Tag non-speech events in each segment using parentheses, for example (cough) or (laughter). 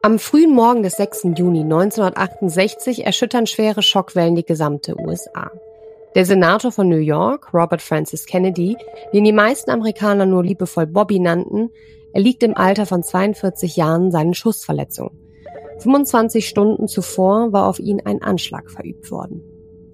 Am frühen Morgen des 6. Juni 1968 erschüttern schwere Schockwellen die gesamte USA. Der Senator von New York, Robert Francis Kennedy, den die meisten Amerikaner nur liebevoll Bobby nannten, erliegt im Alter von 42 Jahren seinen Schussverletzungen. 25 Stunden zuvor war auf ihn ein Anschlag verübt worden.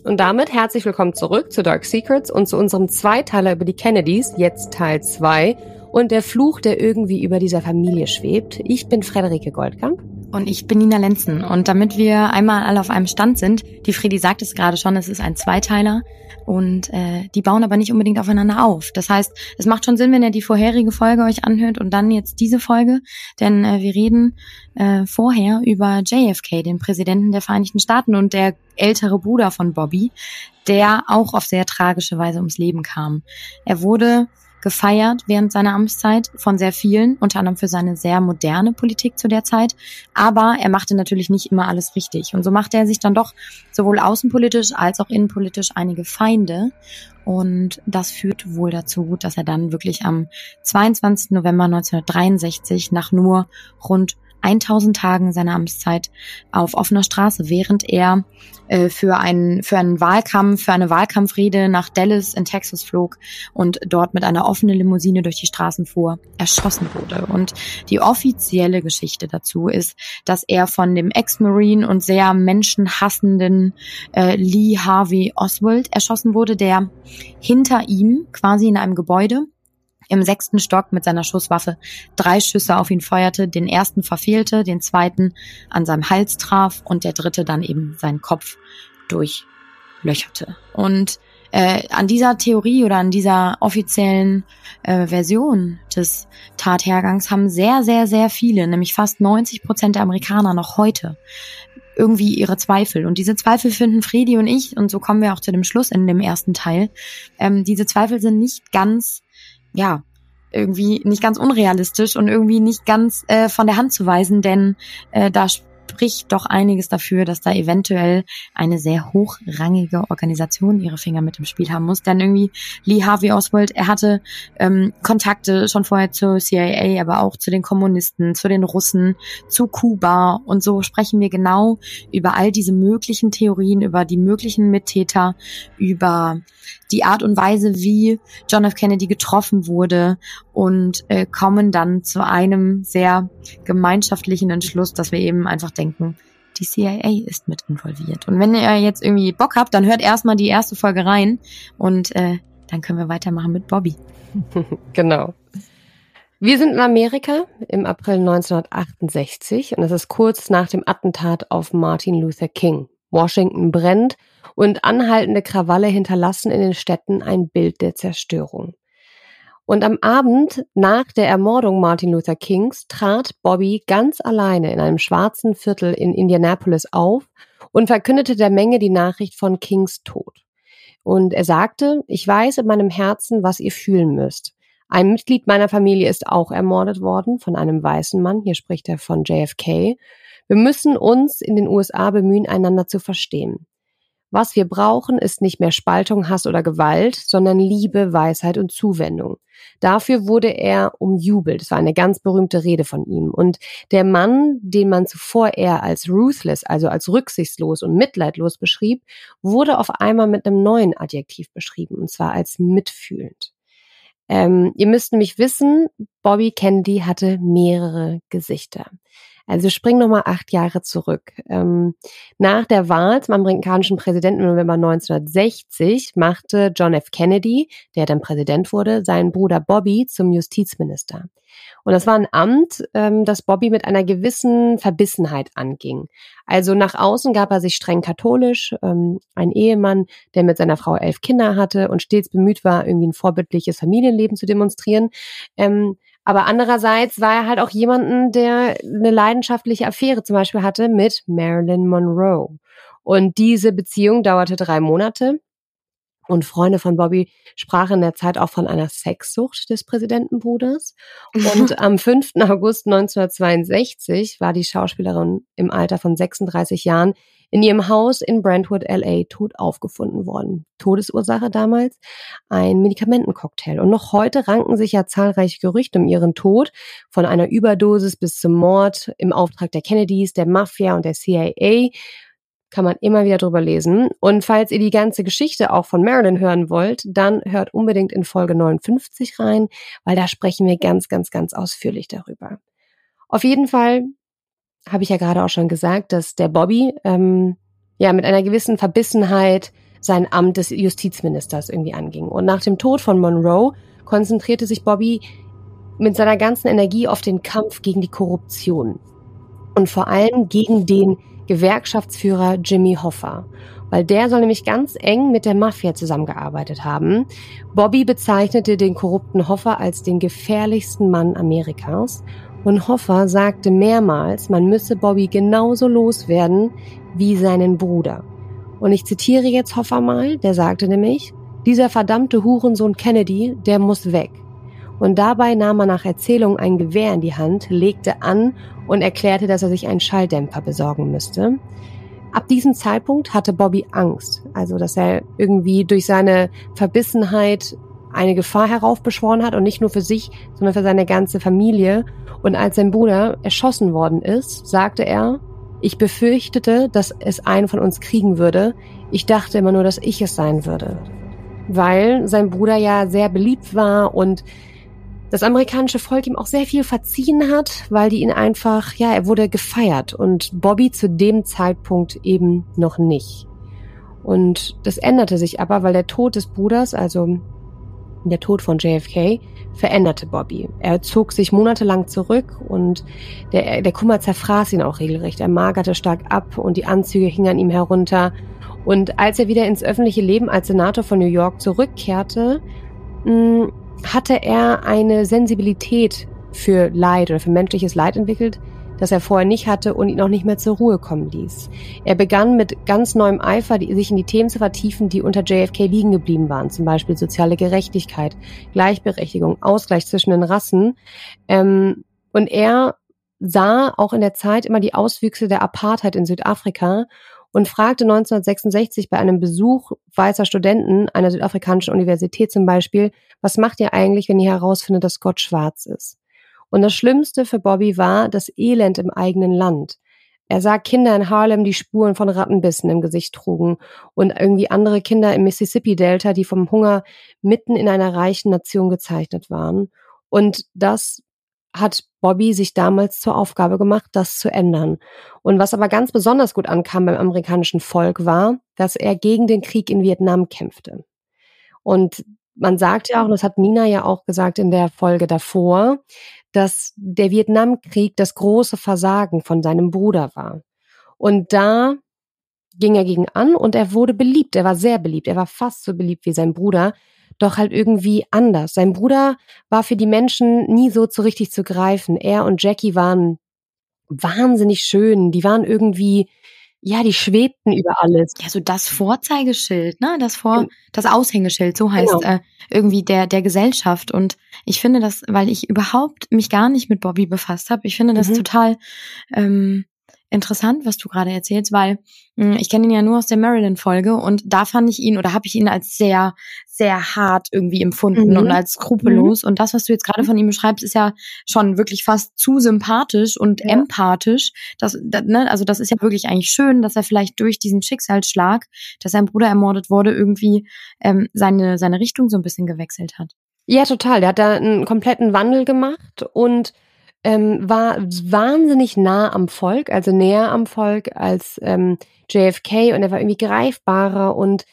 Und damit herzlich willkommen zurück zu Dark Secrets und zu unserem Zweiteiler über die Kennedys, jetzt Teil 2 und der Fluch, der irgendwie über dieser Familie schwebt. Ich bin Frederike Goldkamp. Und ich bin Nina Lenzen. Und damit wir einmal alle auf einem Stand sind, die Fredi sagt es gerade schon, es ist ein Zweiteiler und äh, die bauen aber nicht unbedingt aufeinander auf. Das heißt, es macht schon Sinn, wenn ihr die vorherige Folge euch anhört und dann jetzt diese Folge, denn äh, wir reden äh, vorher über JFK, den Präsidenten der Vereinigten Staaten und der ältere Bruder von Bobby, der auch auf sehr tragische Weise ums Leben kam. Er wurde gefeiert während seiner Amtszeit von sehr vielen, unter anderem für seine sehr moderne Politik zu der Zeit. Aber er machte natürlich nicht immer alles richtig. Und so machte er sich dann doch sowohl außenpolitisch als auch innenpolitisch einige Feinde. Und das führt wohl dazu, dass er dann wirklich am 22. November 1963 nach nur rund 1000 Tagen seiner Amtszeit auf offener Straße, während er äh, für einen für einen Wahlkampf, für eine Wahlkampfrede nach Dallas in Texas flog und dort mit einer offenen Limousine durch die Straßen fuhr, erschossen wurde. Und die offizielle Geschichte dazu ist, dass er von dem Ex-Marine und sehr menschenhassenden äh, Lee Harvey Oswald erschossen wurde, der hinter ihm quasi in einem Gebäude im sechsten Stock mit seiner Schusswaffe drei Schüsse auf ihn feuerte, den ersten verfehlte, den zweiten an seinem Hals traf und der dritte dann eben seinen Kopf durchlöcherte. Und äh, an dieser Theorie oder an dieser offiziellen äh, Version des Tathergangs haben sehr, sehr, sehr viele, nämlich fast 90 Prozent der Amerikaner noch heute irgendwie ihre Zweifel. Und diese Zweifel finden Fredi und ich, und so kommen wir auch zu dem Schluss in dem ersten Teil, ähm, diese Zweifel sind nicht ganz ja, irgendwie nicht ganz unrealistisch und irgendwie nicht ganz äh, von der Hand zu weisen, denn äh, da spricht doch einiges dafür, dass da eventuell eine sehr hochrangige Organisation ihre Finger mit im Spiel haben muss. Denn irgendwie Lee Harvey Oswald, er hatte ähm, Kontakte schon vorher zur CIA, aber auch zu den Kommunisten, zu den Russen, zu Kuba. Und so sprechen wir genau über all diese möglichen Theorien, über die möglichen Mittäter, über die Art und Weise, wie John F. Kennedy getroffen wurde und äh, kommen dann zu einem sehr gemeinschaftlichen Entschluss, dass wir eben einfach denken, die CIA ist mit involviert. Und wenn ihr jetzt irgendwie Bock habt, dann hört erstmal die erste Folge rein und äh, dann können wir weitermachen mit Bobby. (laughs) genau. Wir sind in Amerika im April 1968 und es ist kurz nach dem Attentat auf Martin Luther King. Washington brennt und anhaltende Krawalle hinterlassen in den Städten ein Bild der Zerstörung. Und am Abend nach der Ermordung Martin Luther Kings trat Bobby ganz alleine in einem schwarzen Viertel in Indianapolis auf und verkündete der Menge die Nachricht von Kings Tod. Und er sagte, ich weiß in meinem Herzen, was ihr fühlen müsst. Ein Mitglied meiner Familie ist auch ermordet worden von einem weißen Mann. Hier spricht er von JFK. Wir müssen uns in den USA bemühen, einander zu verstehen. Was wir brauchen, ist nicht mehr Spaltung, Hass oder Gewalt, sondern Liebe, Weisheit und Zuwendung. Dafür wurde er umjubelt. Es war eine ganz berühmte Rede von ihm. Und der Mann, den man zuvor eher als ruthless, also als rücksichtslos und mitleidlos beschrieb, wurde auf einmal mit einem neuen Adjektiv beschrieben, und zwar als mitfühlend. Ähm, ihr müsst nämlich wissen, Bobby Kennedy hatte mehrere Gesichter. Also springen nochmal acht Jahre zurück. Ähm, nach der Wahl zum amerikanischen Präsidenten im November 1960 machte John F. Kennedy, der dann Präsident wurde, seinen Bruder Bobby zum Justizminister. Und das war ein Amt, ähm, das Bobby mit einer gewissen Verbissenheit anging. Also nach außen gab er sich streng katholisch, ähm, ein Ehemann, der mit seiner Frau elf Kinder hatte und stets bemüht war, irgendwie ein vorbildliches Familienleben zu demonstrieren. Ähm, aber andererseits war er halt auch jemanden, der eine leidenschaftliche Affäre zum Beispiel hatte mit Marilyn Monroe. Und diese Beziehung dauerte drei Monate. Und Freunde von Bobby sprachen in der Zeit auch von einer Sexsucht des Präsidentenbruders. Und (laughs) am 5. August 1962 war die Schauspielerin im Alter von 36 Jahren in ihrem Haus in Brentwood, LA, tot aufgefunden worden. Todesursache damals ein Medikamentencocktail. Und noch heute ranken sich ja zahlreiche Gerüchte um ihren Tod, von einer Überdosis bis zum Mord im Auftrag der Kennedys, der Mafia und der CIA kann man immer wieder drüber lesen. Und falls ihr die ganze Geschichte auch von Marilyn hören wollt, dann hört unbedingt in Folge 59 rein, weil da sprechen wir ganz, ganz, ganz ausführlich darüber. Auf jeden Fall habe ich ja gerade auch schon gesagt, dass der Bobby ähm, ja mit einer gewissen Verbissenheit sein Amt des Justizministers irgendwie anging. Und nach dem Tod von Monroe konzentrierte sich Bobby mit seiner ganzen Energie auf den Kampf gegen die Korruption und vor allem gegen den Gewerkschaftsführer Jimmy Hoffa, weil der soll nämlich ganz eng mit der Mafia zusammengearbeitet haben. Bobby bezeichnete den korrupten Hoffa als den gefährlichsten Mann Amerikas und Hoffa sagte mehrmals, man müsse Bobby genauso loswerden wie seinen Bruder. Und ich zitiere jetzt Hoffa mal, der sagte nämlich, dieser verdammte Hurensohn Kennedy, der muss weg. Und dabei nahm er nach Erzählung ein Gewehr in die Hand, legte an und erklärte, dass er sich einen Schalldämpfer besorgen müsste. Ab diesem Zeitpunkt hatte Bobby Angst, also dass er irgendwie durch seine Verbissenheit eine Gefahr heraufbeschworen hat und nicht nur für sich, sondern für seine ganze Familie. Und als sein Bruder erschossen worden ist, sagte er, ich befürchtete, dass es einen von uns kriegen würde. Ich dachte immer nur, dass ich es sein würde. Weil sein Bruder ja sehr beliebt war und das amerikanische Volk ihm auch sehr viel verziehen hat, weil die ihn einfach, ja, er wurde gefeiert und Bobby zu dem Zeitpunkt eben noch nicht. Und das änderte sich aber, weil der Tod des Bruders, also der Tod von JFK, veränderte Bobby. Er zog sich monatelang zurück und der, der Kummer zerfraß ihn auch regelrecht. Er magerte stark ab und die Anzüge hingen an ihm herunter. Und als er wieder ins öffentliche Leben als Senator von New York zurückkehrte, mh, hatte er eine Sensibilität für Leid oder für menschliches Leid entwickelt, das er vorher nicht hatte und ihn auch nicht mehr zur Ruhe kommen ließ. Er begann mit ganz neuem Eifer, die, sich in die Themen zu vertiefen, die unter JFK liegen geblieben waren, zum Beispiel soziale Gerechtigkeit, Gleichberechtigung, Ausgleich zwischen den Rassen. Ähm, und er sah auch in der Zeit immer die Auswüchse der Apartheid in Südafrika und fragte 1966 bei einem Besuch weißer Studenten einer südafrikanischen Universität zum Beispiel, was macht ihr eigentlich, wenn ihr herausfindet, dass Gott schwarz ist? Und das Schlimmste für Bobby war das Elend im eigenen Land. Er sah Kinder in Harlem, die Spuren von Rattenbissen im Gesicht trugen und irgendwie andere Kinder im Mississippi-Delta, die vom Hunger mitten in einer reichen Nation gezeichnet waren. Und das hat Bobby sich damals zur Aufgabe gemacht, das zu ändern. Und was aber ganz besonders gut ankam beim amerikanischen Volk war, dass er gegen den Krieg in Vietnam kämpfte. Und man sagt ja auch, und das hat Nina ja auch gesagt in der Folge davor, dass der Vietnamkrieg das große Versagen von seinem Bruder war. Und da ging er gegen an und er wurde beliebt. Er war sehr beliebt. Er war fast so beliebt wie sein Bruder doch halt irgendwie anders. Sein Bruder war für die Menschen nie so zu richtig zu greifen. Er und Jackie waren wahnsinnig schön. Die waren irgendwie, ja, die schwebten über alles. Ja, so das Vorzeigeschild, ne? Das Vor, das Aushängeschild, so heißt genau. äh, irgendwie der der Gesellschaft. Und ich finde das, weil ich überhaupt mich gar nicht mit Bobby befasst habe, ich finde das mhm. total ähm, interessant, was du gerade erzählst, weil mh, hm, ich kenne ihn ja nur aus der Marilyn-Folge und da fand ich ihn oder habe ich ihn als sehr, sehr hart irgendwie empfunden mhm. und als skrupellos. Mhm. Und das, was du jetzt gerade von ihm beschreibst, ist ja schon wirklich fast zu sympathisch und ja. empathisch. Das, das, ne, also das ist ja wirklich eigentlich schön, dass er vielleicht durch diesen Schicksalsschlag, dass sein Bruder ermordet wurde, irgendwie ähm, seine, seine Richtung so ein bisschen gewechselt hat. Ja, total. Der hat da einen kompletten Wandel gemacht und ähm, war wahnsinnig nah am Volk, also näher am Volk als ähm, JFK und er war irgendwie greifbarer und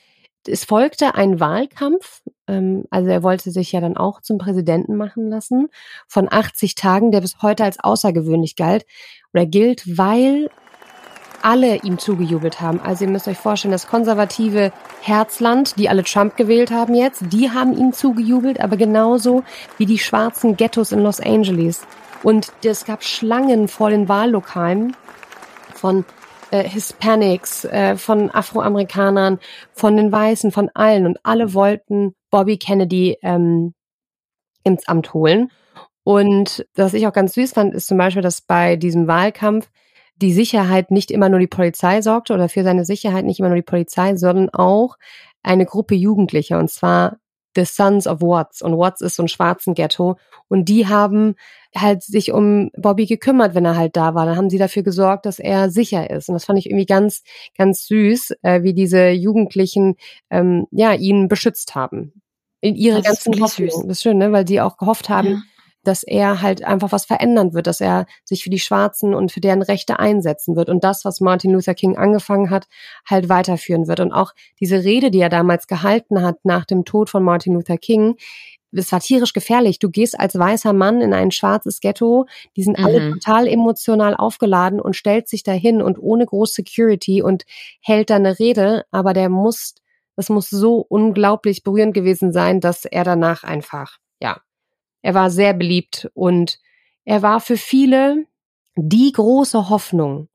es folgte ein Wahlkampf, ähm, also er wollte sich ja dann auch zum Präsidenten machen lassen, von 80 Tagen, der bis heute als außergewöhnlich galt oder gilt, weil alle ihm zugejubelt haben. Also ihr müsst euch vorstellen, das konservative Herzland, die alle Trump gewählt haben jetzt, die haben ihm zugejubelt, aber genauso wie die schwarzen Ghettos in Los Angeles. Und es gab Schlangen vor den Wahllokalen von äh, Hispanics, äh, von Afroamerikanern, von den Weißen, von allen. Und alle wollten Bobby Kennedy ähm, ins Amt holen. Und was ich auch ganz süß fand, ist zum Beispiel, dass bei diesem Wahlkampf die Sicherheit nicht immer nur die Polizei sorgte oder für seine Sicherheit nicht immer nur die Polizei, sondern auch eine Gruppe Jugendlicher und zwar The Sons of Watts und Watts ist so ein schwarzen Ghetto und die haben halt sich um Bobby gekümmert, wenn er halt da war. Dann haben sie dafür gesorgt, dass er sicher ist und das fand ich irgendwie ganz, ganz süß, äh, wie diese Jugendlichen ähm, ja ihn beschützt haben in ihre das ganzen Hoffnungen. Das ist schön, ne? weil sie auch gehofft haben, ja dass er halt einfach was verändern wird, dass er sich für die Schwarzen und für deren Rechte einsetzen wird und das, was Martin Luther King angefangen hat, halt weiterführen wird. Und auch diese Rede, die er damals gehalten hat nach dem Tod von Martin Luther King, es war tierisch gefährlich. Du gehst als weißer Mann in ein schwarzes Ghetto, die sind mhm. alle total emotional aufgeladen und stellt sich dahin und ohne groß Security und hält da eine Rede, aber der muss, das muss so unglaublich berührend gewesen sein, dass er danach einfach, ja, er war sehr beliebt und er war für viele die große Hoffnung.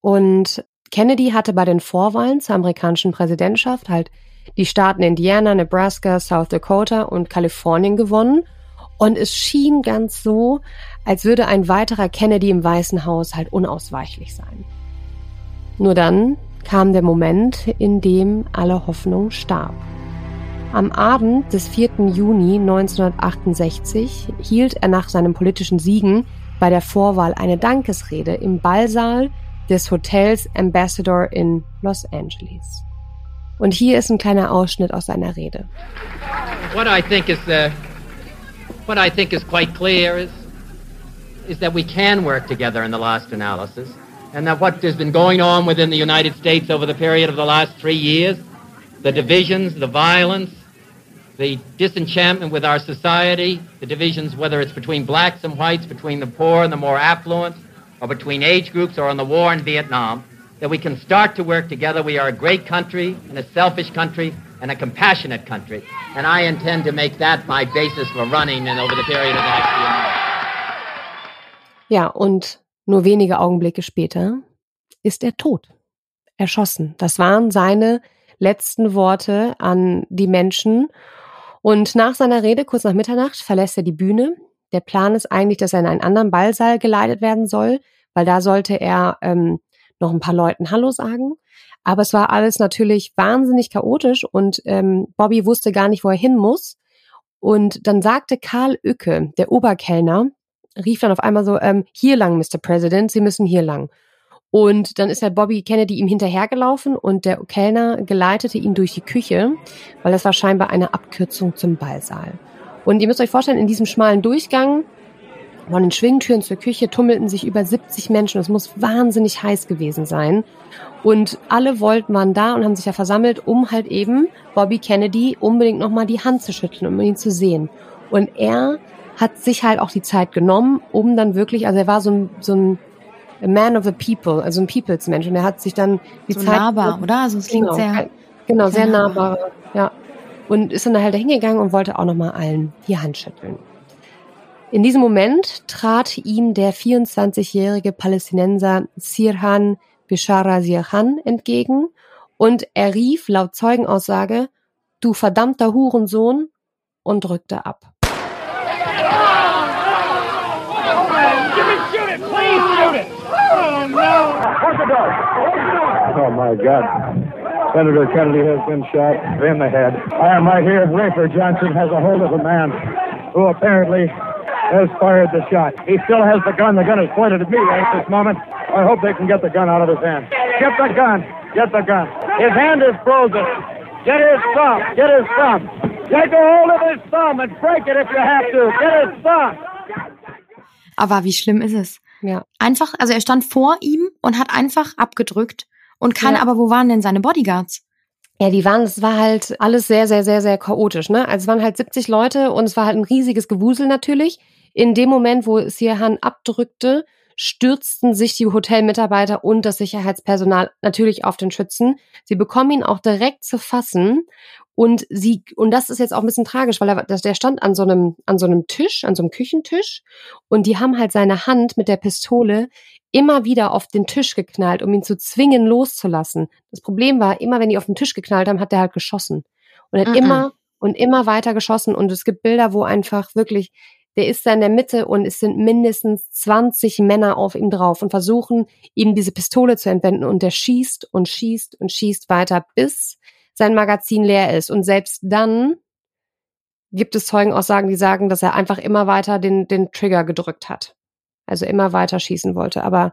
Und Kennedy hatte bei den Vorwahlen zur amerikanischen Präsidentschaft halt die Staaten Indiana, Nebraska, South Dakota und Kalifornien gewonnen. Und es schien ganz so, als würde ein weiterer Kennedy im Weißen Haus halt unausweichlich sein. Nur dann kam der Moment, in dem alle Hoffnung starb. Am Abend des 4. Juni 1968 hielt er nach seinen politischen Siegen bei der Vorwahl eine Dankesrede im Ballsaal des Hotels Ambassador in Los Angeles. Und hier ist ein kleiner Ausschnitt aus seiner Rede. What I think is the, what I think is quite clear is is that we can work together in the last analysis and that what has been going on within the United States over the period of the last 3 years the divisions, the violence, the disenchantment with our society, the divisions, whether it's between blacks and whites, between the poor and the more affluent, or between age groups, or on the war in Vietnam, that we can start to work together. We are a great country, and a selfish country, and a compassionate country. And I intend to make that my basis for running and over the period of the next few months. Ja, und nur wenige Augenblicke später ist er tot. Erschossen. Das waren seine letzten Worte an die Menschen. Und nach seiner Rede, kurz nach Mitternacht, verlässt er die Bühne. Der Plan ist eigentlich, dass er in einen anderen Ballsaal geleitet werden soll, weil da sollte er ähm, noch ein paar Leuten Hallo sagen. Aber es war alles natürlich wahnsinnig chaotisch und ähm, Bobby wusste gar nicht, wo er hin muss. Und dann sagte Karl Ücke, der Oberkellner, rief dann auf einmal so, ähm, hier lang, Mr. President, Sie müssen hier lang. Und dann ist der Bobby Kennedy ihm hinterhergelaufen und der Kellner geleitete ihn durch die Küche, weil das war scheinbar eine Abkürzung zum Ballsaal. Und ihr müsst euch vorstellen, in diesem schmalen Durchgang von den Schwingtüren zur Küche tummelten sich über 70 Menschen. Es muss wahnsinnig heiß gewesen sein. Und alle wollten, waren da und haben sich ja versammelt, um halt eben Bobby Kennedy unbedingt nochmal die Hand zu schütteln, um ihn zu sehen. Und er hat sich halt auch die Zeit genommen, um dann wirklich, also er war so ein, so ein a man of the people, also ein Peoples-Mensch. Und er hat sich dann die so Zeit... nahbar, oder? Also es klingt genau, sehr... Genau, sehr nahbar, ja. Und ist dann halt hingegangen und wollte auch nochmal allen die Hand schütteln. In diesem Moment trat ihm der 24-jährige Palästinenser Sirhan Bishara Sirhan entgegen und er rief laut Zeugenaussage, du verdammter Hurensohn, und drückte ab. Oh, my God. Senator Kennedy has been shot in the head. I am right here. Rafer Johnson has a hold of a man who apparently has fired the shot. He still has the gun. The gun is pointed at me at this moment. I hope they can get the gun out of his hand. Get the gun. Get the gun. His hand is frozen. Get his thumb. Get his thumb. Take a hold of his thumb and break it if you have to. Get his thumb. Aber wie schlimm ist es? Ja. Einfach, also er stand vor ihm und hat einfach abgedrückt und kann, ja. aber wo waren denn seine Bodyguards? Ja, die waren, es war halt alles sehr, sehr, sehr, sehr chaotisch, ne? Also es waren halt 70 Leute und es war halt ein riesiges Gewusel natürlich. In dem Moment, wo Sirhan abdrückte, stürzten sich die Hotelmitarbeiter und das Sicherheitspersonal natürlich auf den Schützen. Sie bekommen ihn auch direkt zu fassen und sie, und das ist jetzt auch ein bisschen tragisch, weil er, der stand an so einem, an so einem Tisch, an so einem Küchentisch und die haben halt seine Hand mit der Pistole immer wieder auf den Tisch geknallt, um ihn zu zwingen, loszulassen. Das Problem war, immer wenn die auf den Tisch geknallt haben, hat er halt geschossen. Und er hat -mm. immer und immer weiter geschossen. Und es gibt Bilder, wo einfach wirklich, der ist da in der Mitte und es sind mindestens 20 Männer auf ihm drauf und versuchen, ihm diese Pistole zu entwenden. Und der schießt und schießt und schießt weiter, bis sein Magazin leer ist. Und selbst dann gibt es Zeugenaussagen, die sagen, dass er einfach immer weiter den, den Trigger gedrückt hat. Also immer weiter schießen wollte. Aber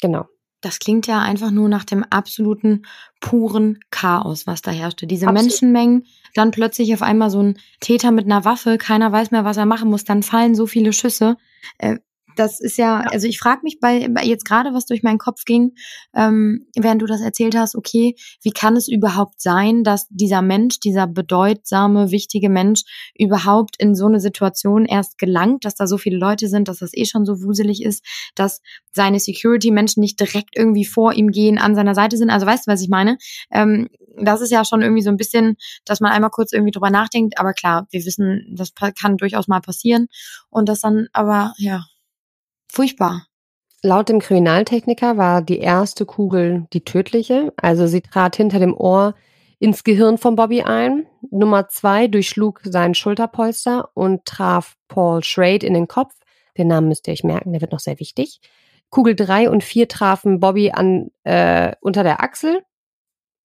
genau. Das klingt ja einfach nur nach dem absoluten puren Chaos, was da herrschte. Diese Absolut. Menschenmengen, dann plötzlich auf einmal so ein Täter mit einer Waffe, keiner weiß mehr, was er machen muss, dann fallen so viele Schüsse. Äh, das ist ja, also ich frage mich bei, jetzt gerade, was durch meinen Kopf ging, ähm, während du das erzählt hast, okay, wie kann es überhaupt sein, dass dieser Mensch, dieser bedeutsame, wichtige Mensch überhaupt in so eine Situation erst gelangt, dass da so viele Leute sind, dass das eh schon so wuselig ist, dass seine Security-Menschen nicht direkt irgendwie vor ihm gehen, an seiner Seite sind. Also weißt du, was ich meine? Ähm, das ist ja schon irgendwie so ein bisschen, dass man einmal kurz irgendwie drüber nachdenkt. Aber klar, wir wissen, das kann durchaus mal passieren. Und das dann aber, ja, Furchtbar. Laut dem Kriminaltechniker war die erste Kugel die tödliche, also sie trat hinter dem Ohr ins Gehirn von Bobby ein. Nummer zwei durchschlug sein Schulterpolster und traf Paul Schrade in den Kopf. Den Namen müsst ihr euch merken, der wird noch sehr wichtig. Kugel drei und vier trafen Bobby an äh, unter der Achsel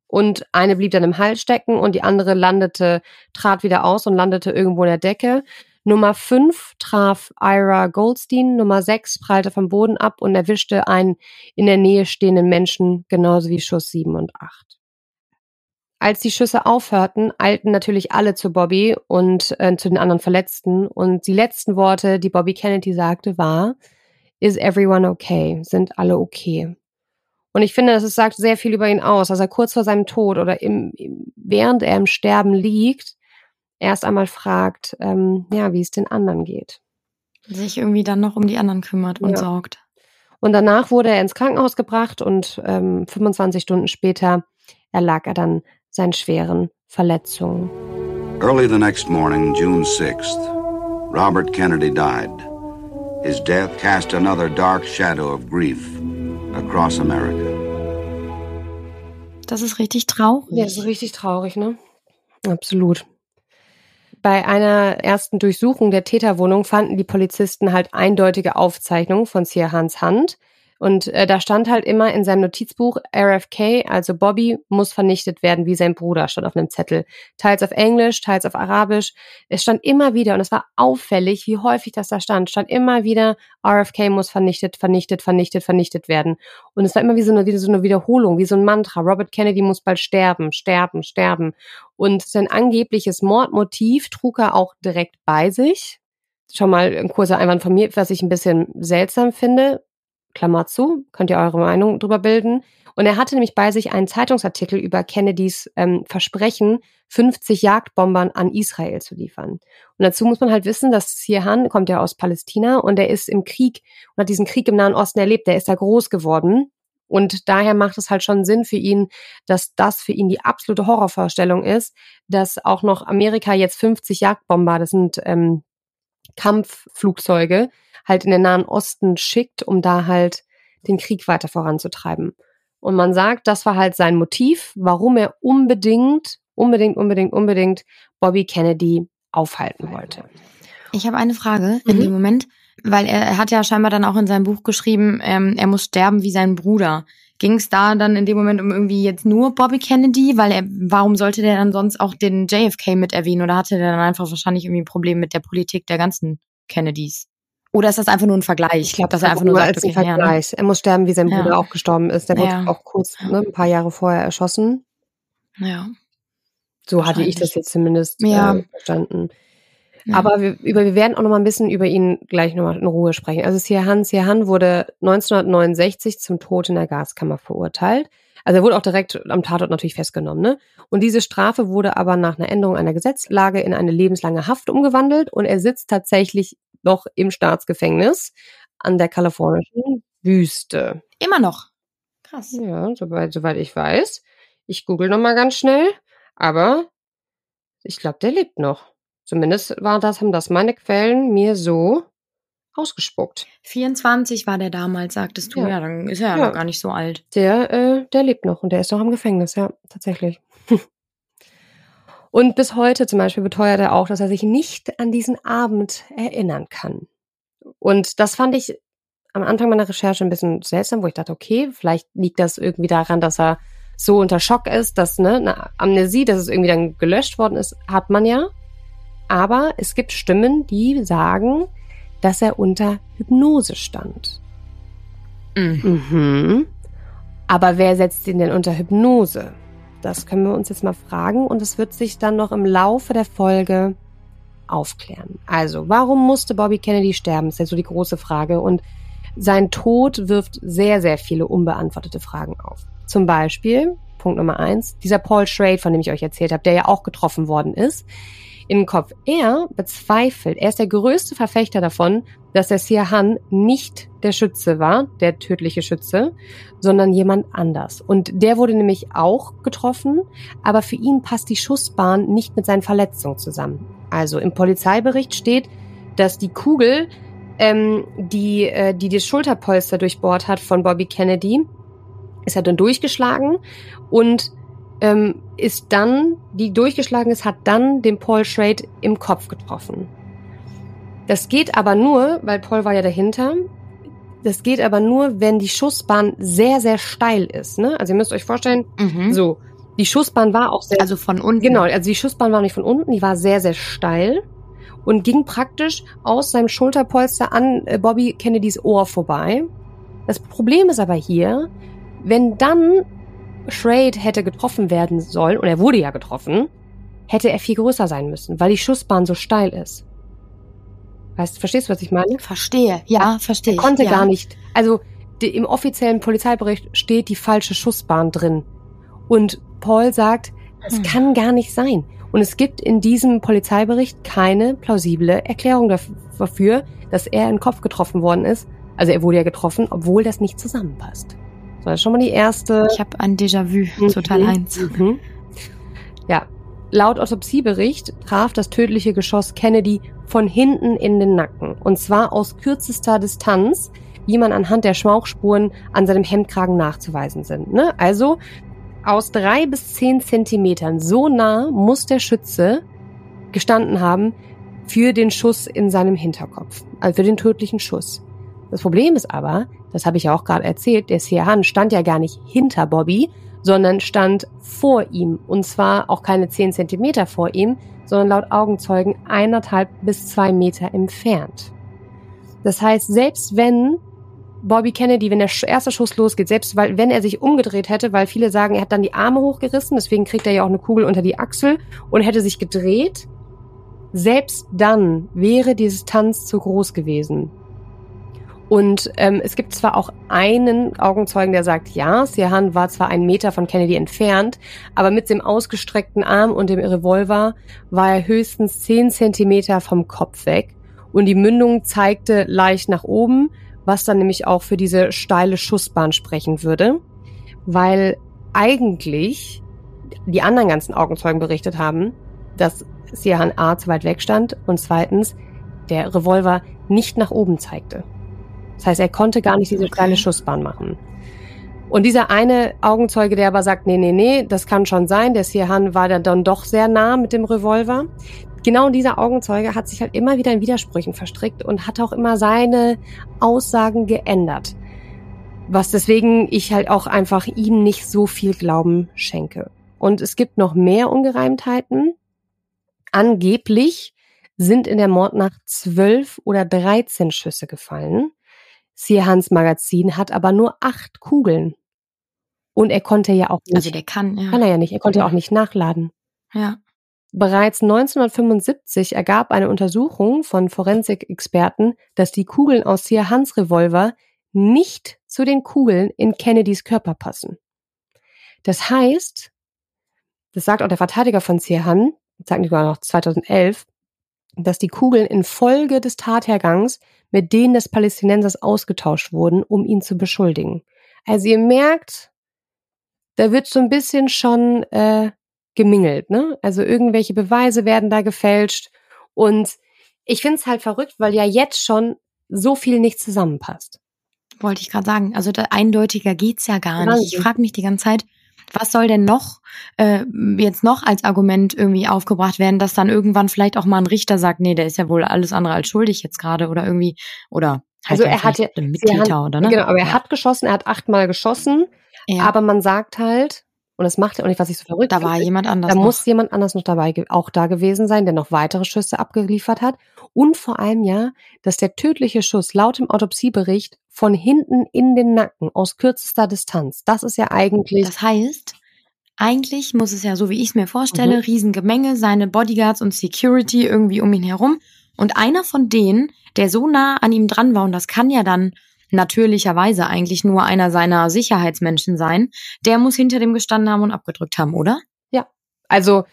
und eine blieb dann im Hals stecken und die andere landete, trat wieder aus und landete irgendwo in der Decke. Nummer 5 traf Ira Goldstein, Nummer 6 prallte vom Boden ab und erwischte einen in der Nähe stehenden Menschen, genauso wie Schuss 7 und 8. Als die Schüsse aufhörten, eilten natürlich alle zu Bobby und äh, zu den anderen Verletzten. Und die letzten Worte, die Bobby Kennedy sagte, war, Is everyone okay? Sind alle okay? Und ich finde, das sagt sehr viel über ihn aus, dass er kurz vor seinem Tod oder im, während er im Sterben liegt, erst einmal fragt, ähm, ja, wie es den anderen geht. Sich irgendwie dann noch um die anderen kümmert und ja. sorgt. Und danach wurde er ins Krankenhaus gebracht und ähm, 25 Stunden später erlag er dann seinen schweren Verletzungen. Early the next morning, June 6th, Robert Kennedy died. His death cast another dark shadow of grief across America. Das ist richtig traurig. Ja, das ist richtig traurig, ne? Absolut. Bei einer ersten Durchsuchung der Täterwohnung fanden die Polizisten halt eindeutige Aufzeichnungen von Sirhans Hand. Und äh, da stand halt immer in seinem Notizbuch RFK, also Bobby, muss vernichtet werden wie sein Bruder, stand auf einem Zettel. Teils auf Englisch, teils auf Arabisch. Es stand immer wieder, und es war auffällig, wie häufig das da stand, stand immer wieder, RFK muss vernichtet, vernichtet, vernichtet, vernichtet werden. Und es war immer wie so eine, wie so eine Wiederholung, wie so ein Mantra. Robert Kennedy muss bald sterben, sterben, sterben. Und sein angebliches Mordmotiv trug er auch direkt bei sich. Schon mal ein kurzer Einwand von mir, was ich ein bisschen seltsam finde. Klammer zu, könnt ihr eure Meinung drüber bilden. Und er hatte nämlich bei sich einen Zeitungsartikel über Kennedys ähm, Versprechen, 50 Jagdbombern an Israel zu liefern. Und dazu muss man halt wissen, dass Sirhan kommt ja aus Palästina und er ist im Krieg und hat diesen Krieg im Nahen Osten erlebt. Der ist da groß geworden. Und daher macht es halt schon Sinn für ihn, dass das für ihn die absolute Horrorvorstellung ist, dass auch noch Amerika jetzt 50 Jagdbomber, das sind ähm, Kampfflugzeuge, halt in den Nahen Osten schickt, um da halt den Krieg weiter voranzutreiben. Und man sagt, das war halt sein Motiv, warum er unbedingt, unbedingt, unbedingt, unbedingt Bobby Kennedy aufhalten wollte. Ich habe eine Frage mhm. in dem Moment, weil er, er, hat ja scheinbar dann auch in seinem Buch geschrieben, ähm, er muss sterben wie sein Bruder. Ging es da dann in dem Moment um irgendwie jetzt nur Bobby Kennedy? Weil er, warum sollte der dann sonst auch den JFK mit erwähnen? Oder hatte der dann einfach wahrscheinlich irgendwie ein Problem mit der Politik der ganzen Kennedys? Oder ist das einfach nur ein Vergleich? Ich glaube, dass er einfach nur sagt, als okay, ein Vergleich. Ja, ne? Er muss sterben, wie sein Bruder ja. auch gestorben ist. Der wurde auch kurz, ne, ein paar Jahre vorher erschossen. Ja. So hatte ich das jetzt zumindest ja. äh, verstanden. Aber wir, über, wir werden auch noch mal ein bisschen über ihn gleich noch mal in Ruhe sprechen. Also Sirhan Sirhan wurde 1969 zum Tod in der Gaskammer verurteilt. Also er wurde auch direkt am Tatort natürlich festgenommen. Ne? Und diese Strafe wurde aber nach einer Änderung einer Gesetzlage in eine lebenslange Haft umgewandelt und er sitzt tatsächlich noch im Staatsgefängnis. an der kalifornischen Wüste. Immer noch. Krass. Ja, soweit, soweit ich weiß. Ich google noch mal ganz schnell, aber ich glaube, der lebt noch. Zumindest war das, haben das meine Quellen mir so ausgespuckt. 24 war der damals, sagtest du. Ja. Ja, dann ist er ja, Ja. noch gar nicht so alt. Der, äh, der lebt noch und der ist noch im Gefängnis, ja, tatsächlich. (laughs) und bis heute zum Beispiel beteuert er auch, dass er sich nicht an diesen Abend erinnern kann. Und das fand ich am Anfang meiner Recherche ein bisschen seltsam, wo ich dachte, okay, vielleicht liegt das irgendwie daran, dass er so unter Schock ist, dass ne, eine Amnesie, dass es irgendwie dann gelöscht worden ist, hat man ja. Aber es gibt Stimmen, die sagen, dass er unter Hypnose stand. Mhm. Mhm. Aber wer setzt ihn denn unter Hypnose? Das können wir uns jetzt mal fragen und es wird sich dann noch im Laufe der Folge aufklären. Also, warum musste Bobby Kennedy sterben? Ist ja so die große Frage. Und sein Tod wirft sehr, sehr viele unbeantwortete Fragen auf. Zum Beispiel, Punkt Nummer eins, dieser Paul Schrade, von dem ich euch erzählt habe, der ja auch getroffen worden ist, in den Kopf. Er bezweifelt, er ist der größte Verfechter davon, dass der Siahan nicht der Schütze war, der tödliche Schütze, sondern jemand anders. Und der wurde nämlich auch getroffen, aber für ihn passt die Schussbahn nicht mit seinen Verletzungen zusammen. Also im Polizeibericht steht, dass die Kugel, ähm, die, äh, die das Schulterpolster durchbohrt hat von Bobby Kennedy, ist er dann durchgeschlagen und ähm, ist dann, die durchgeschlagen ist, hat dann den Paul Schrade im Kopf getroffen. Das geht aber nur, weil Paul war ja dahinter, das geht aber nur, wenn die Schussbahn sehr, sehr steil ist. Ne? Also ihr müsst euch vorstellen, Mhm. so, die Schussbahn war auch sehr, Also von unten. Genau, also die Schussbahn war nicht von unten, die war sehr, sehr steil und ging praktisch aus seinem Schulterpolster an äh, Bobby Kennedys Ohr vorbei. Das Problem ist aber hier, wenn dann Schrade hätte getroffen werden sollen, und er wurde ja getroffen, hätte er viel größer sein müssen, weil die Schussbahn so steil ist. Weißt, verstehst du, was ich meine? Verstehe. Ja, verstehe. Er konnte ja. gar nicht. Also die, im offiziellen Polizeibericht steht die falsche Schussbahn drin. Und Paul sagt, es Hm. kann gar nicht sein. Und es gibt in diesem Polizeibericht keine plausible Erklärung daf- dafür, dass er in den Kopf getroffen worden ist. Also er wurde ja getroffen, obwohl das nicht zusammenpasst. Das ist schon mal die erste. Ich habe ein Déjà-vu zu Teil Mhm. 1. Mhm. Ja, laut Autopsiebericht traf das tödliche Geschoss Kennedy von hinten in den Nacken. Und zwar aus kürzester Distanz, wie man anhand der Schmauchspuren an seinem Hemdkragen nachzuweisen sind. Ne? Also aus drei bis zehn Zentimetern. So nah muss der Schütze gestanden haben für den Schuss in seinem Hinterkopf. Also für den tödlichen Schuss. Das Problem ist aber, das habe ich ja auch gerade erzählt, der Siahan stand ja gar nicht hinter Bobby, sondern stand vor ihm. Und zwar auch keine zehn Zentimeter vor ihm, sondern laut Augenzeugen eineinhalb bis zwei Meter entfernt. Das heißt, selbst wenn Bobby Kennedy, wenn der erste Schuss losgeht, selbst weil, wenn er sich umgedreht hätte, weil viele sagen, er hat dann die Arme hochgerissen, deswegen kriegt er ja auch eine Kugel unter die Achsel und hätte sich gedreht, selbst dann wäre die Distanz zu groß gewesen. Und ähm, es gibt zwar auch einen Augenzeugen, der sagt, ja, Sirhan war zwar einen Meter von Kennedy entfernt, aber mit dem ausgestreckten Arm und dem Revolver war er höchstens zehn Zentimeter vom Kopf weg. Und die Mündung zeigte leicht nach oben, was dann nämlich auch für diese steile Schussbahn sprechen würde, weil eigentlich die anderen ganzen Augenzeugen berichtet haben, dass Sirhan A zu weit weg stand und zweitens der Revolver nicht nach oben zeigte. Das heißt, er konnte gar nicht diese steile Schussbahn machen. Und dieser eine Augenzeuge, der aber sagt, nee, nee, nee, das kann schon sein, der Sirhan war dann doch sehr nah mit dem Revolver. Genau dieser Augenzeuge hat sich halt immer wieder in Widersprüchen verstrickt und hat auch immer seine Aussagen geändert. Was deswegen ich halt auch einfach ihm nicht so viel Glauben schenke. Und es gibt noch mehr Ungereimtheiten. Angeblich sind in der Mordnacht zwölf oder dreizehn Schüsse gefallen. Sirhans Magazin hat aber nur acht Kugeln. Und er konnte ja auch nicht, Also der kann, ja. kann er ja nicht, er konnte ja auch nicht nachladen. ja. Bereits 1975 ergab eine Untersuchung von Forensik-Experten, dass die Kugeln aus Sirhans Revolver nicht zu den Kugeln in Kennedys Körper passen. Das heißt, das sagt auch der Verteidiger von Sirhan, sagt sogar noch 2011, dass die Kugeln infolge des Tathergangs mit denen des Palästinensers ausgetauscht wurden, um ihn zu beschuldigen. Also ihr merkt, da wird so ein bisschen schon äh, gemingelt, ne? Also irgendwelche Beweise werden da gefälscht und ich finde es halt verrückt, weil ja jetzt schon so viel nicht zusammenpasst. Wollte ich gerade sagen. Also da, eindeutiger geht's ja gar nicht. Ich frage mich die ganze Zeit, was soll denn noch äh, jetzt noch als Argument irgendwie aufgebracht werden, dass dann irgendwann vielleicht auch mal ein Richter sagt, nee, der ist ja wohl alles andere als schuldig jetzt gerade oder irgendwie oder halt also er hatte Mittäter, oder ne? Genau, aber er ja. hat geschossen, er hat achtmal geschossen, ja. aber man sagt halt, und das macht er auch nicht, was ich so verrückt Da war jemand anders. Da noch. muss jemand anders noch dabei, auch da gewesen sein, der noch weitere Schüsse abgeliefert hat. Und vor allem ja, dass der tödliche Schuss laut dem Autopsiebericht von hinten in den Nacken aus kürzester Distanz. Das ist ja eigentlich. Das heißt, eigentlich muss es ja, so wie ich es mir vorstelle, mhm. Riesengemenge, seine Bodyguards und Security irgendwie um ihn herum. Und einer von denen, der so nah an ihm dran war, und das kann ja dann natürlicherweise eigentlich nur einer seiner Sicherheitsmenschen sein, der muss hinter dem gestanden haben und abgedrückt haben, oder? Ja. Also,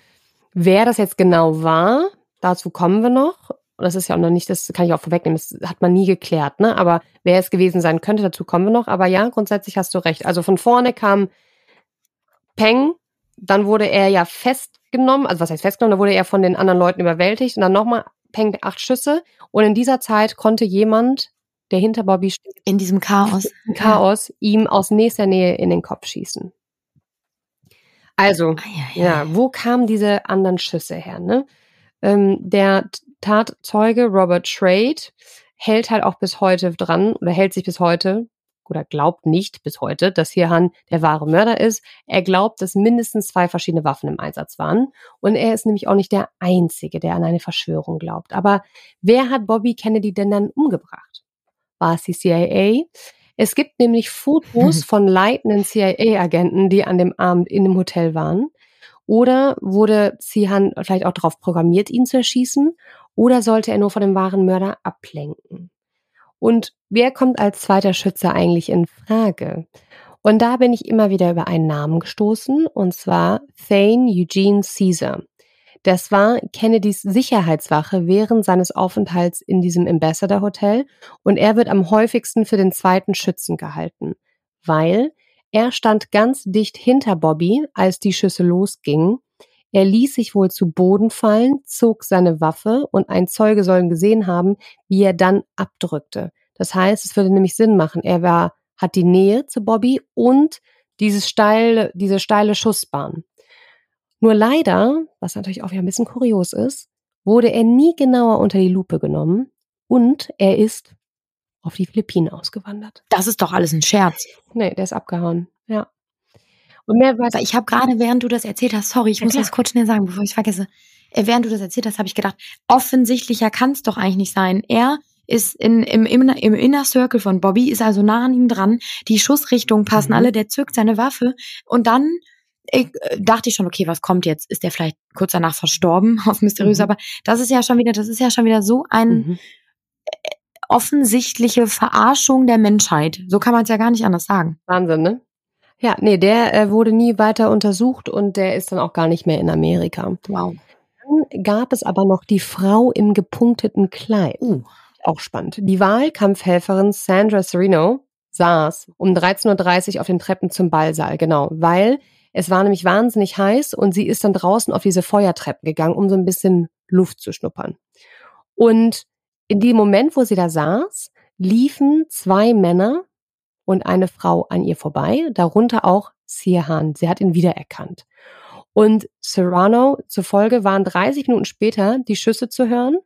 wer das jetzt genau war, dazu kommen wir noch. Das ist ja auch noch nicht, das kann ich auch vorwegnehmen, das hat man nie geklärt, ne? Aber wer es gewesen sein könnte, dazu kommen wir noch. Aber ja, grundsätzlich hast du recht. Also von vorne kam Peng, dann wurde er ja festgenommen, also was heißt festgenommen, dann wurde er von den anderen Leuten überwältigt und dann nochmal Peng acht Schüsse. Und in dieser Zeit konnte jemand der hinter Bobby steht, in diesem Chaos, (laughs) Chaos ihm aus nächster Nähe in den Kopf schießen. Also, ah, ja, ja. ja, wo kamen diese anderen Schüsse her? Ne? Ähm, der Tatzeuge Robert Trade hält halt auch bis heute dran oder hält sich bis heute oder glaubt nicht bis heute, dass Hirhan der wahre Mörder ist. Er glaubt, dass mindestens zwei verschiedene Waffen im Einsatz waren. Und er ist nämlich auch nicht der Einzige, der an eine Verschwörung glaubt. Aber wer hat Bobby Kennedy denn dann umgebracht? war es die CIA. Es gibt nämlich Fotos (laughs) von leitenden CIA-Agenten, die an dem Abend in dem Hotel waren. Oder wurde Zihan vielleicht auch darauf programmiert, ihn zu erschießen? Oder sollte er nur von dem wahren Mörder ablenken? Und wer kommt als zweiter Schütze eigentlich in Frage? Und da bin ich immer wieder über einen Namen gestoßen, und zwar Thane Eugene Caesar. Das war Kennedys Sicherheitswache während seines Aufenthalts in diesem Ambassador Hotel und er wird am häufigsten für den zweiten Schützen gehalten, weil er stand ganz dicht hinter Bobby, als die Schüsse losgingen. Er ließ sich wohl zu Boden fallen, zog seine Waffe und ein Zeuge soll gesehen haben, wie er dann abdrückte. Das heißt, es würde nämlich Sinn machen. Er war, hat die Nähe zu Bobby und dieses steile, diese steile Schussbahn. Nur leider, was natürlich auch wieder ein bisschen kurios ist, wurde er nie genauer unter die Lupe genommen und er ist auf die Philippinen ausgewandert. Das ist doch alles ein Scherz. Nee, der ist abgehauen. Ja. Und mehr weiß ich habe gerade, während du das erzählt hast, sorry, ich ja, muss klar. das kurz schnell sagen, bevor ich es vergesse. Äh, während du das erzählt hast, habe ich gedacht, offensichtlicher kann es doch eigentlich nicht sein. Er ist in, im, im, im Inner Circle von Bobby, ist also nah an ihm dran. Die Schussrichtungen passen mhm. alle, der zückt seine Waffe und dann ich, äh, dachte ich schon, okay, was kommt jetzt? Ist der vielleicht kurz danach verstorben (laughs) auf mysteriös? Mhm. Aber das ist ja schon wieder, das ist ja schon wieder so ein mhm. Äh, offensichtliche Verarschung der Menschheit. So kann man es ja gar nicht anders sagen. Wahnsinn, ne? Ja, nee, der äh, wurde nie weiter untersucht und der ist dann auch gar nicht mehr in Amerika. Wow. Dann gab es aber noch die Frau im gepunkteten Kleid. Uh. Auch spannend. Die Wahlkampfhelferin Sandra Serino saß um 13.30 Uhr auf den Treppen zum Ballsaal, genau, weil es war nämlich wahnsinnig heiß und sie ist dann draußen auf diese Feuertreppen gegangen, um so ein bisschen Luft zu schnuppern. Und in dem Moment, wo sie da saß, liefen zwei Männer und eine Frau an ihr vorbei, darunter auch Sirhan. Sie hat ihn wiedererkannt. Und Serrano zufolge waren 30 Minuten später die Schüsse zu hören.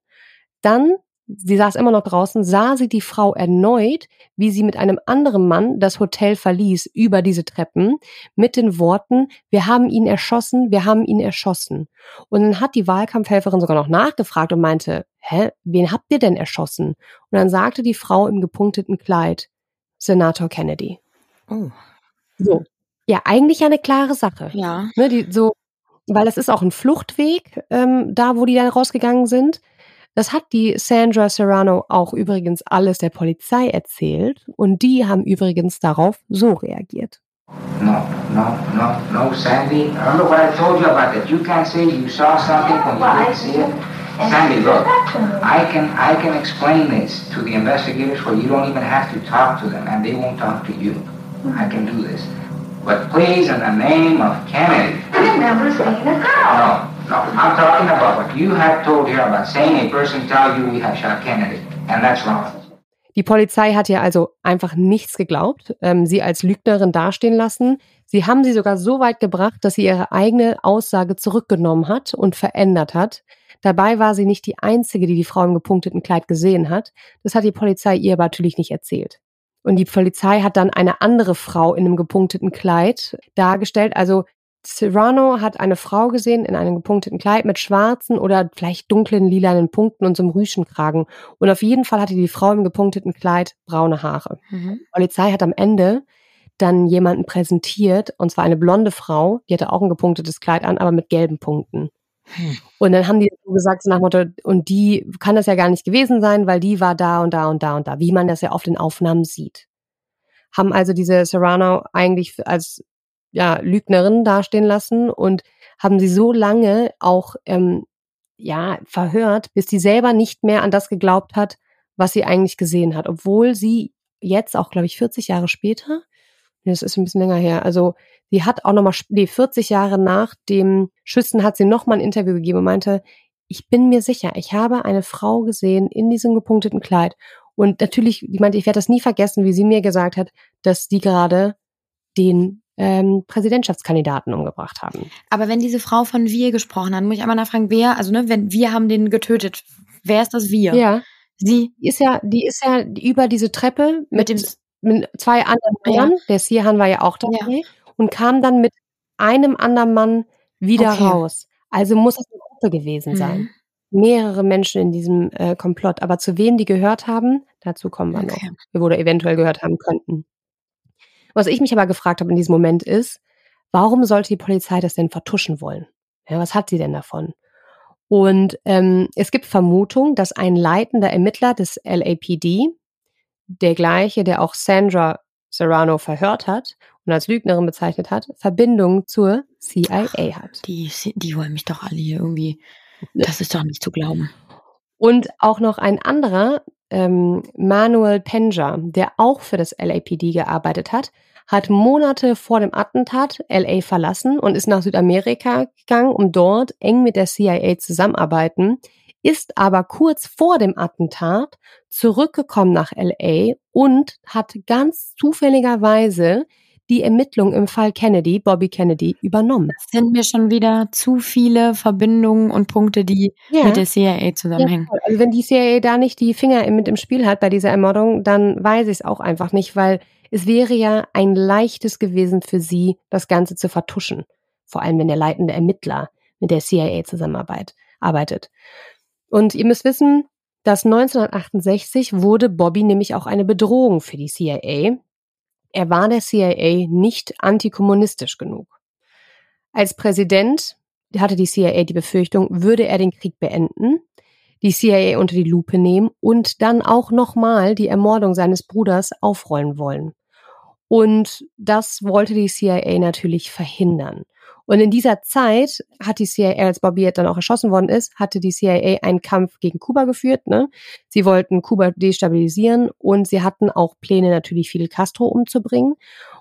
Dann Sie saß immer noch draußen, sah sie die Frau erneut, wie sie mit einem anderen Mann das Hotel verließ über diese Treppen mit den Worten, wir haben ihn erschossen, wir haben ihn erschossen. Und dann hat die Wahlkampfhelferin sogar noch nachgefragt und meinte, hä, wen habt ihr denn erschossen? Und dann sagte die Frau im gepunkteten Kleid, Senator Kennedy. Oh. So. Ja, eigentlich eine klare Sache. Ja. Ne, die, so, weil das ist auch ein Fluchtweg, ähm, da wo die dann rausgegangen sind. Das hat die Sandra Serrano auch übrigens alles der Polizei erzählt und die haben übrigens darauf so reagiert. No, no, no, no, Sandy. Remember what I told you about that you can't say you saw something when you didn't see it? Sandy, look, I can I can explain this to the investigators where you don't even have to talk to them and they won't talk to you. I can do this. But please, in the name of Kennedy. I remember seeing a girl. No, no. I'm talking about what you have told here about saying a person tell you we have shot Kennedy. And that's wrong. Die Polizei hat ihr also einfach nichts geglaubt, ähm, sie als Lügnerin dastehen lassen. Sie haben sie sogar so weit gebracht, dass sie ihre eigene Aussage zurückgenommen hat und verändert hat. Dabei war sie nicht die einzige, die die Frau im gepunkteten Kleid gesehen hat. Das hat die Polizei ihr aber natürlich nicht erzählt. Und die Polizei hat dann eine andere Frau in einem gepunkteten Kleid dargestellt. Also Serrano hat eine Frau gesehen in einem gepunkteten Kleid mit schwarzen oder vielleicht dunklen lilanen Punkten und so einem Rüschenkragen. Und auf jeden Fall hatte die Frau im gepunkteten Kleid braune Haare. Mhm. Die Polizei hat am Ende dann jemanden präsentiert, und zwar eine blonde Frau, die hatte auch ein gepunktetes Kleid an, aber mit gelben Punkten. Und dann haben die gesagt, so nach Motto, und die kann das ja gar nicht gewesen sein, weil die war da und da und da und da, wie man das ja auf den Aufnahmen sieht. Haben also diese Serrano eigentlich als ja, Lügnerin dastehen lassen und haben sie so lange auch ähm, ja, verhört, bis sie selber nicht mehr an das geglaubt hat, was sie eigentlich gesehen hat. Obwohl sie jetzt auch, glaube ich, 40 Jahre später, das ist ein bisschen länger her, also sie hat auch nochmal, nee, 40 Jahre nach dem Schüssen hat sie nochmal ein Interview gegeben und meinte, ich bin mir sicher, ich habe eine Frau gesehen in diesem gepunkteten Kleid. Und natürlich, die meinte, ich werde das nie vergessen, wie sie mir gesagt hat, dass die gerade den ähm, Präsidentschaftskandidaten umgebracht haben. Aber wenn diese Frau von wir gesprochen hat, muss ich einmal nachfragen, wer, also ne, wenn wir haben den getötet, wer ist das wir? Ja. Sie ist ja, die ist ja über diese Treppe mit, mit dem mit zwei anderen Männern, ja. der Sihan war ja auch dabei, ja. und kam dann mit einem anderen Mann wieder okay. raus. Also muss es eine Gruppe gewesen mhm. sein. Mehrere Menschen in diesem äh, Komplott. Aber zu wem die gehört haben, dazu kommen wir okay. noch. Oder eventuell gehört haben könnten. Was ich mich aber gefragt habe in diesem Moment ist, warum sollte die Polizei das denn vertuschen wollen? Ja, was hat sie denn davon? Und ähm, es gibt Vermutung, dass ein leitender Ermittler des LAPD, der gleiche, der auch Sandra Serrano verhört hat und als Lügnerin bezeichnet hat, Verbindung zur CIA Ach, hat. Die, die wollen mich doch alle hier irgendwie. Das ist doch nicht zu glauben. Und auch noch ein anderer, ähm, Manuel Penja, der auch für das LAPD gearbeitet hat, hat Monate vor dem Attentat LA verlassen und ist nach Südamerika gegangen, um dort eng mit der CIA zusammenarbeiten, ist aber kurz vor dem Attentat zurückgekommen nach LA und hat ganz zufälligerweise die Ermittlungen im Fall Kennedy, Bobby Kennedy, übernommen. Das sind mir schon wieder zu viele Verbindungen und Punkte, die ja. mit der CIA zusammenhängen. Ja, also wenn die CIA da nicht die Finger mit im Spiel hat bei dieser Ermordung, dann weiß ich es auch einfach nicht, weil es wäre ja ein leichtes gewesen für sie, das Ganze zu vertuschen. Vor allem, wenn der leitende Ermittler mit der CIA zusammenarbeitet. Und ihr müsst wissen, dass 1968 wurde Bobby nämlich auch eine Bedrohung für die CIA, er war der CIA nicht antikommunistisch genug. Als Präsident hatte die CIA die Befürchtung, würde er den Krieg beenden, die CIA unter die Lupe nehmen und dann auch nochmal die Ermordung seines Bruders aufrollen wollen. Und das wollte die CIA natürlich verhindern. Und in dieser Zeit hat die CIA, als Bobby dann auch erschossen worden ist, hatte die CIA einen Kampf gegen Kuba geführt. Ne? Sie wollten Kuba destabilisieren und sie hatten auch Pläne, natürlich Fidel Castro umzubringen.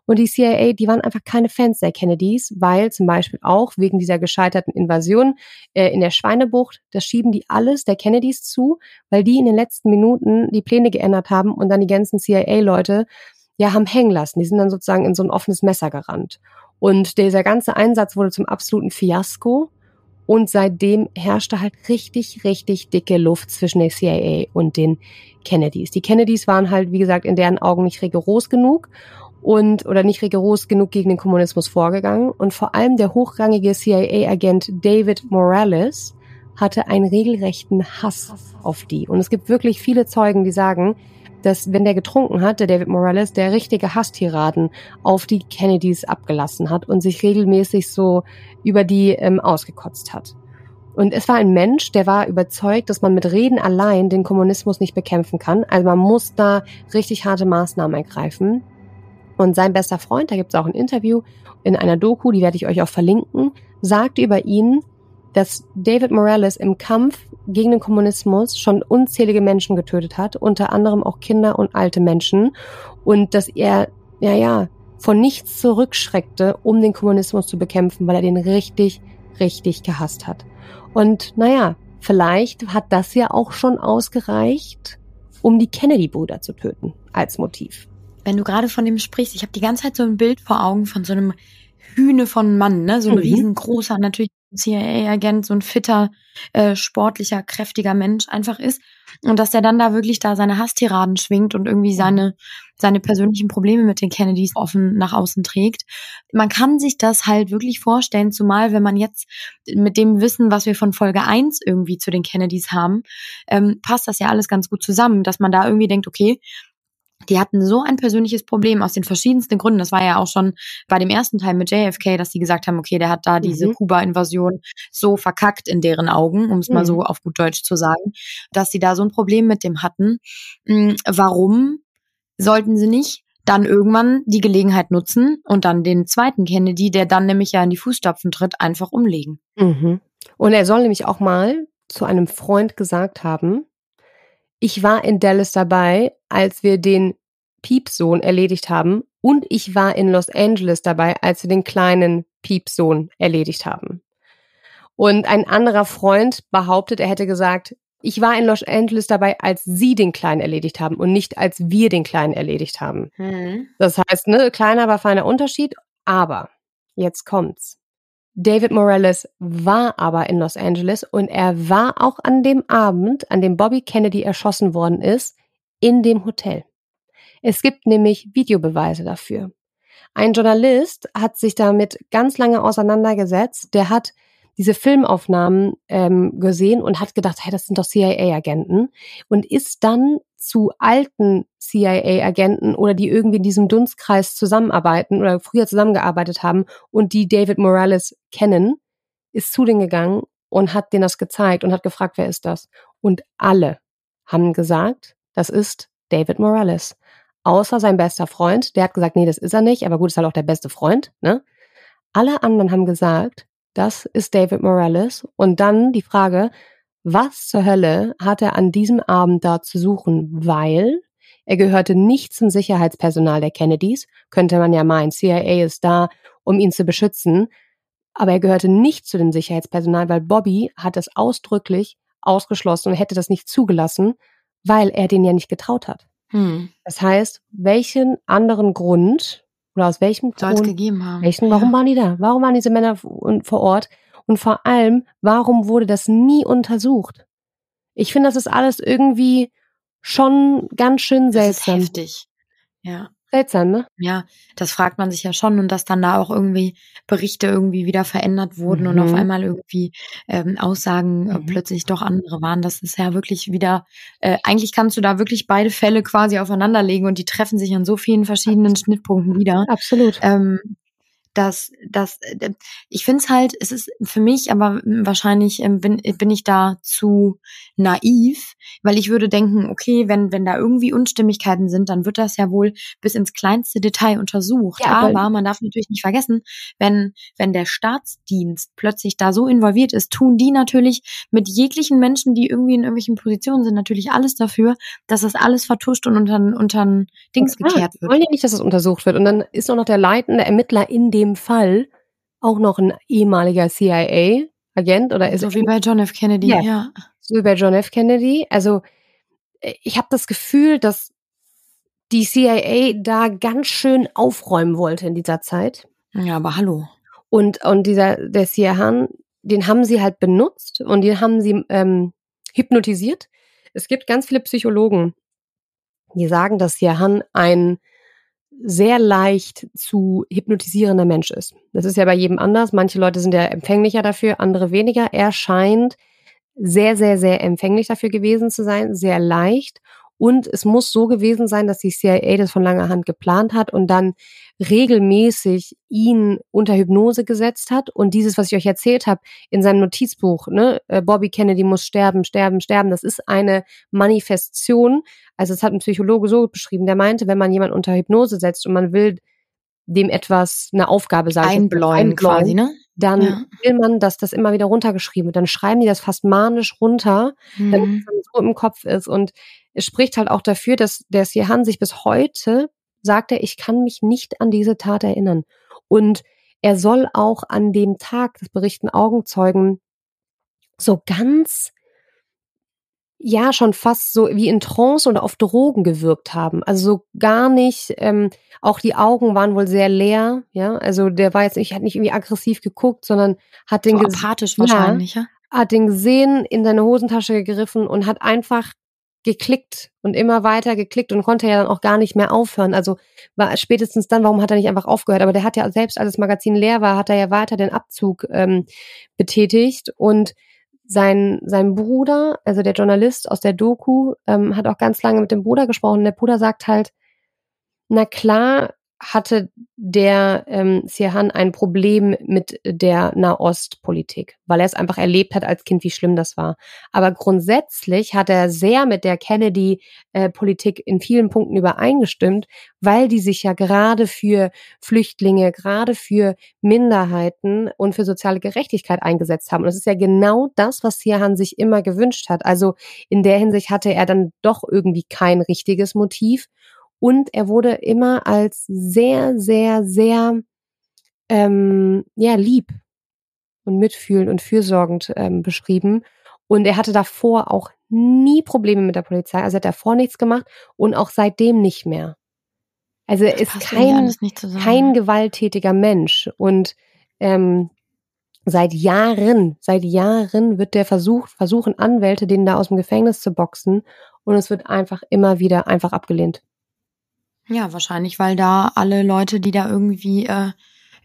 Und die CIA, die waren einfach keine Fans der Kennedys, weil zum Beispiel auch wegen dieser gescheiterten Invasion äh, in der Schweinebucht, das schieben die alles der Kennedys zu, weil die in den letzten Minuten die Pläne geändert haben und dann die ganzen CIA-Leute ja haben hängen lassen. Die sind dann sozusagen in so ein offenes Messer gerannt. Und dieser ganze Einsatz wurde zum absoluten Fiasko. Und seitdem herrschte halt richtig, richtig dicke Luft zwischen der CIA und den Kennedys. Die Kennedys waren halt, wie gesagt, in deren Augen nicht rigoros genug und oder nicht rigoros genug gegen den Kommunismus vorgegangen. Und vor allem der hochrangige CIA-Agent David Morales hatte einen regelrechten Hass auf die. Und es gibt wirklich viele Zeugen, die sagen, dass wenn der getrunken hat, der David Morales, der richtige Hasstiraden auf die Kennedys abgelassen hat und sich regelmäßig so über die ähm, ausgekotzt hat. Und es war ein Mensch, der war überzeugt, dass man mit Reden allein den Kommunismus nicht bekämpfen kann. Also man muss da richtig harte Maßnahmen ergreifen. Und sein bester Freund, da gibt es auch ein Interview in einer Doku, die werde ich euch auch verlinken, sagt über ihn, dass David Morales im Kampf gegen den Kommunismus schon unzählige Menschen getötet hat, unter anderem auch Kinder und alte Menschen und dass er, ja, ja, von nichts zurückschreckte, um den Kommunismus zu bekämpfen, weil er den richtig, richtig gehasst hat. Und naja, vielleicht hat das ja auch schon ausgereicht, um die Kennedy-Brüder zu töten, als Motiv. Wenn du gerade von dem sprichst, ich habe die ganze Zeit so ein Bild vor Augen von so einem Hühne von Mann, ne? So ein mhm. riesengroßer, natürlich CIA-Agent, so ein fitter, äh, sportlicher, kräftiger Mensch einfach ist. Und dass der dann da wirklich da seine Hasstiraden schwingt und irgendwie seine, seine persönlichen Probleme mit den Kennedys offen nach außen trägt. Man kann sich das halt wirklich vorstellen, zumal wenn man jetzt mit dem Wissen, was wir von Folge 1 irgendwie zu den Kennedys haben, ähm, passt das ja alles ganz gut zusammen, dass man da irgendwie denkt, okay, die hatten so ein persönliches Problem aus den verschiedensten Gründen. Das war ja auch schon bei dem ersten Teil mit JFK, dass sie gesagt haben, okay, der hat da diese mhm. Kuba-Invasion so verkackt in deren Augen, um es mhm. mal so auf gut Deutsch zu sagen, dass sie da so ein Problem mit dem hatten. Hm, warum sollten sie nicht dann irgendwann die Gelegenheit nutzen und dann den zweiten Kennedy, der dann nämlich ja in die Fußstapfen tritt, einfach umlegen? Mhm. Und er soll nämlich auch mal zu einem Freund gesagt haben, ich war in Dallas dabei, als wir den Piepsohn erledigt haben und ich war in Los Angeles dabei, als wir den kleinen Piepsohn erledigt haben. Und ein anderer Freund behauptet, er hätte gesagt, ich war in Los Angeles dabei, als sie den Kleinen erledigt haben und nicht als wir den Kleinen erledigt haben. Mhm. Das heißt, ne, kleiner war feiner Unterschied, aber jetzt kommt's. David Morales war aber in Los Angeles und er war auch an dem Abend, an dem Bobby Kennedy erschossen worden ist, in dem Hotel. Es gibt nämlich Videobeweise dafür. Ein Journalist hat sich damit ganz lange auseinandergesetzt. Der hat diese Filmaufnahmen ähm, gesehen und hat gedacht, hey, das sind doch CIA-Agenten und ist dann zu alten CIA-Agenten oder die irgendwie in diesem Dunstkreis zusammenarbeiten oder früher zusammengearbeitet haben und die David Morales kennen, ist zu denen gegangen und hat denen das gezeigt und hat gefragt, wer ist das? Und alle haben gesagt, das ist David Morales. Außer sein bester Freund, der hat gesagt, nee, das ist er nicht, aber gut, ist halt auch der beste Freund, ne? Alle anderen haben gesagt, das ist David Morales. Und dann die Frage, was zur Hölle hat er an diesem Abend da zu suchen? Weil er gehörte nicht zum Sicherheitspersonal der Kennedys, könnte man ja meinen. CIA ist da, um ihn zu beschützen. Aber er gehörte nicht zu dem Sicherheitspersonal, weil Bobby hat es ausdrücklich ausgeschlossen und hätte das nicht zugelassen, weil er den ja nicht getraut hat. Hm. Das heißt, welchen anderen Grund oder aus welchem Soll Grund, gegeben haben. Welchen, warum ja. waren die da? Warum waren diese Männer vor Ort? Und vor allem, warum wurde das nie untersucht? Ich finde, das ist alles irgendwie schon ganz schön seltsam. Das ist heftig. Ja. Seltsam, ne? Ja, das fragt man sich ja schon und dass dann da auch irgendwie Berichte irgendwie wieder verändert wurden mhm. und auf mhm. einmal irgendwie ähm, Aussagen äh, mhm. plötzlich doch andere waren. Das ist ja wirklich wieder, äh, eigentlich kannst du da wirklich beide Fälle quasi aufeinanderlegen und die treffen sich an so vielen verschiedenen Schnittpunkten wieder. Absolut. Ähm, dass, dass äh, ich finde es halt, es ist für mich, aber wahrscheinlich ähm, bin, bin ich da zu naiv, weil ich würde denken, okay, wenn, wenn da irgendwie Unstimmigkeiten sind, dann wird das ja wohl bis ins kleinste Detail untersucht. Ja, aber, man darf natürlich nicht vergessen, wenn, wenn der Staatsdienst plötzlich da so involviert ist, tun die natürlich mit jeglichen Menschen, die irgendwie in irgendwelchen Positionen sind, natürlich alles dafür, dass das alles vertuscht und unter, unter Dings ja, gekehrt wird. Wollen die nicht, dass das untersucht wird. Und dann ist auch noch der leitende Ermittler in dem dem Fall auch noch ein ehemaliger CIA-Agent oder ist so wie bei John F. Kennedy, ja. ja. So wie bei John F. Kennedy. Also äh, ich habe das Gefühl, dass die CIA da ganz schön aufräumen wollte in dieser Zeit. Ja, aber hallo. Und, und dieser, der CIA, den haben sie halt benutzt und den haben sie ähm, hypnotisiert. Es gibt ganz viele Psychologen, die sagen, dass CIA ein sehr leicht zu hypnotisierender Mensch ist. Das ist ja bei jedem anders. Manche Leute sind ja empfänglicher dafür, andere weniger. Er scheint sehr, sehr, sehr empfänglich dafür gewesen zu sein, sehr leicht. Und es muss so gewesen sein, dass die CIA das von langer Hand geplant hat und dann regelmäßig ihn unter Hypnose gesetzt hat. Und dieses, was ich euch erzählt habe, in seinem Notizbuch, ne, äh, Bobby Kennedy muss sterben, sterben, sterben, das ist eine Manifestation. Also es hat ein Psychologe so beschrieben, der meinte, wenn man jemanden unter Hypnose setzt und man will dem etwas eine Aufgabe sagen. Einbläuen, einbläuen quasi, ne? dann Ja. will man, dass das immer wieder runtergeschrieben wird. Dann schreiben die das fast manisch runter, damit Mhm. es dann so im Kopf ist. Und es spricht halt auch dafür, dass der Sirhan sich bis heute sagt er, ich kann mich nicht an diese Tat erinnern. Und er soll auch an dem Tag, das berichten Augenzeugen, so ganz, ja, schon fast so wie in Trance oder auf Drogen gewirkt haben. Also so gar nicht, ähm, auch die Augen waren wohl sehr leer, ja. Also der war jetzt nicht, hat nicht irgendwie aggressiv geguckt, sondern hat den So apathisch Ja. wahrscheinlich, ja? hat den gesehen, in seine Hosentasche gegriffen und hat einfach geklickt und immer weiter geklickt und konnte ja dann auch gar nicht mehr aufhören. Also war spätestens dann, warum hat er nicht einfach aufgehört? Aber der hat ja selbst, als das Magazin leer war, hat er ja weiter den Abzug ähm, betätigt und sein, sein Bruder, also der Journalist aus der Doku, ähm, hat auch ganz lange mit dem Bruder gesprochen. Und der Bruder sagt halt, na klar hatte der ähm, Sirhan ein Problem mit der Nahostpolitik, weil er es einfach erlebt hat als Kind, wie schlimm das war. Aber grundsätzlich hat er sehr mit der Kennedy-Politik in vielen Punkten übereingestimmt, weil die sich ja gerade für Flüchtlinge, gerade für Minderheiten und für soziale Gerechtigkeit eingesetzt haben. Und das ist ja genau das, was Sirhan sich immer gewünscht hat. Also in der Hinsicht hatte er dann doch irgendwie kein richtiges Motiv. Und er wurde immer als sehr, sehr, sehr ähm, ja, lieb und mitfühlend und fürsorgend ähm, beschrieben. Und er hatte davor auch nie Probleme mit der Polizei. Also er hat davor nichts gemacht und auch seitdem nicht mehr. Also er ist kein, kein gewalttätiger Mensch. Und ähm, seit Jahren, seit Jahren wird der versucht, versuchen Anwälte, den da aus dem Gefängnis zu boxen. Und es wird einfach immer wieder einfach abgelehnt. Ja, wahrscheinlich, weil da alle Leute, die da irgendwie äh,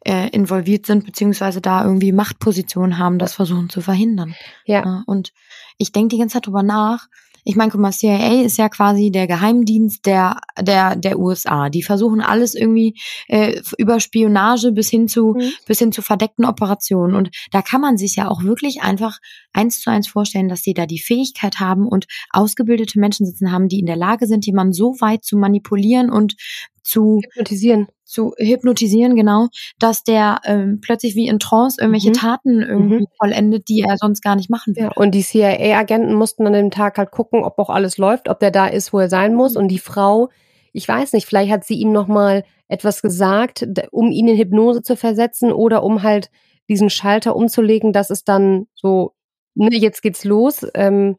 äh, involviert sind, beziehungsweise da irgendwie Machtpositionen haben, das versuchen zu verhindern. Ja. Und ich denke die ganze Zeit drüber nach. Ich meine, guck mal, CIA ist ja quasi der Geheimdienst der, der, der USA. Die versuchen alles irgendwie äh, über Spionage bis hin zu, Mhm. bis hin zu verdeckten Operationen. Und da kann man sich ja auch wirklich einfach eins zu eins vorstellen, dass sie da die Fähigkeit haben und ausgebildete Menschen sitzen haben, die in der Lage sind, jemanden so weit zu manipulieren und zu Hypnotisieren. Zu hypnotisieren, genau, dass der ähm, plötzlich wie in Trance irgendwelche Mhm. Taten irgendwie Mhm. vollendet, die er sonst gar nicht machen Ja, würde. und die CIA-Agenten mussten an dem Tag halt gucken, ob auch alles läuft, ob der da ist, wo er sein muss. Und die Frau, ich weiß nicht, vielleicht hat sie ihm noch mal etwas gesagt, um ihn in Hypnose zu versetzen oder um halt diesen Schalter umzulegen, dass es dann so, ne, jetzt geht's los. Ähm,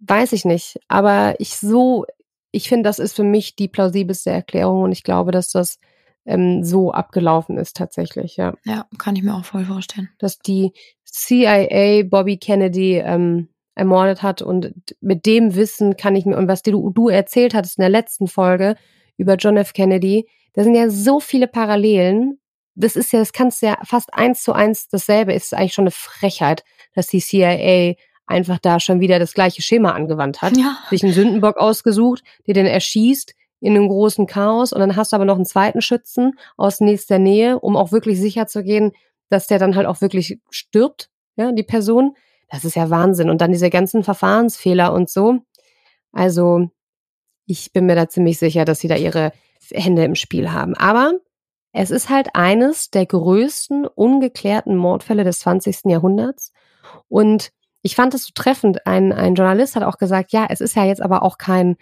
weiß ich nicht. Aber ich so, ich finde, das ist für mich die plausibelste Erklärung und ich glaube, dass das ähm, so abgelaufen ist tatsächlich, ja Ja, kann ich mir auch voll vorstellen. dass die CIA Bobby Kennedy ähm, ermordet hat und mit dem Wissen kann ich mir und was du, du erzählt hattest in der letzten Folge über John F. Kennedy, da sind ja so viele Parallelen. Das ist ja, das kannst du ja fast eins zu eins dasselbe. Ist eigentlich schon eine Frechheit, dass die CIA einfach da schon wieder das gleiche Schema angewandt hat Ja. sich einen Sündenbock ausgesucht, der den erschießt in einem großen Chaos und dann hast du aber noch einen zweiten Schützen aus nächster Nähe, um auch wirklich sicher zu gehen, dass der dann halt auch wirklich stirbt, ja, die Person. Das ist ja Wahnsinn. Und dann diese ganzen Verfahrensfehler und so. Also, ich bin mir da ziemlich sicher, dass sie da ihre Hände im Spiel haben. Aber es ist halt eines der größten ungeklärten Mordfälle des 20. Jahrhunderts. Und ich fand es so treffend. Ein, ein Journalist hat auch gesagt, ja, es ist ja jetzt aber auch kein,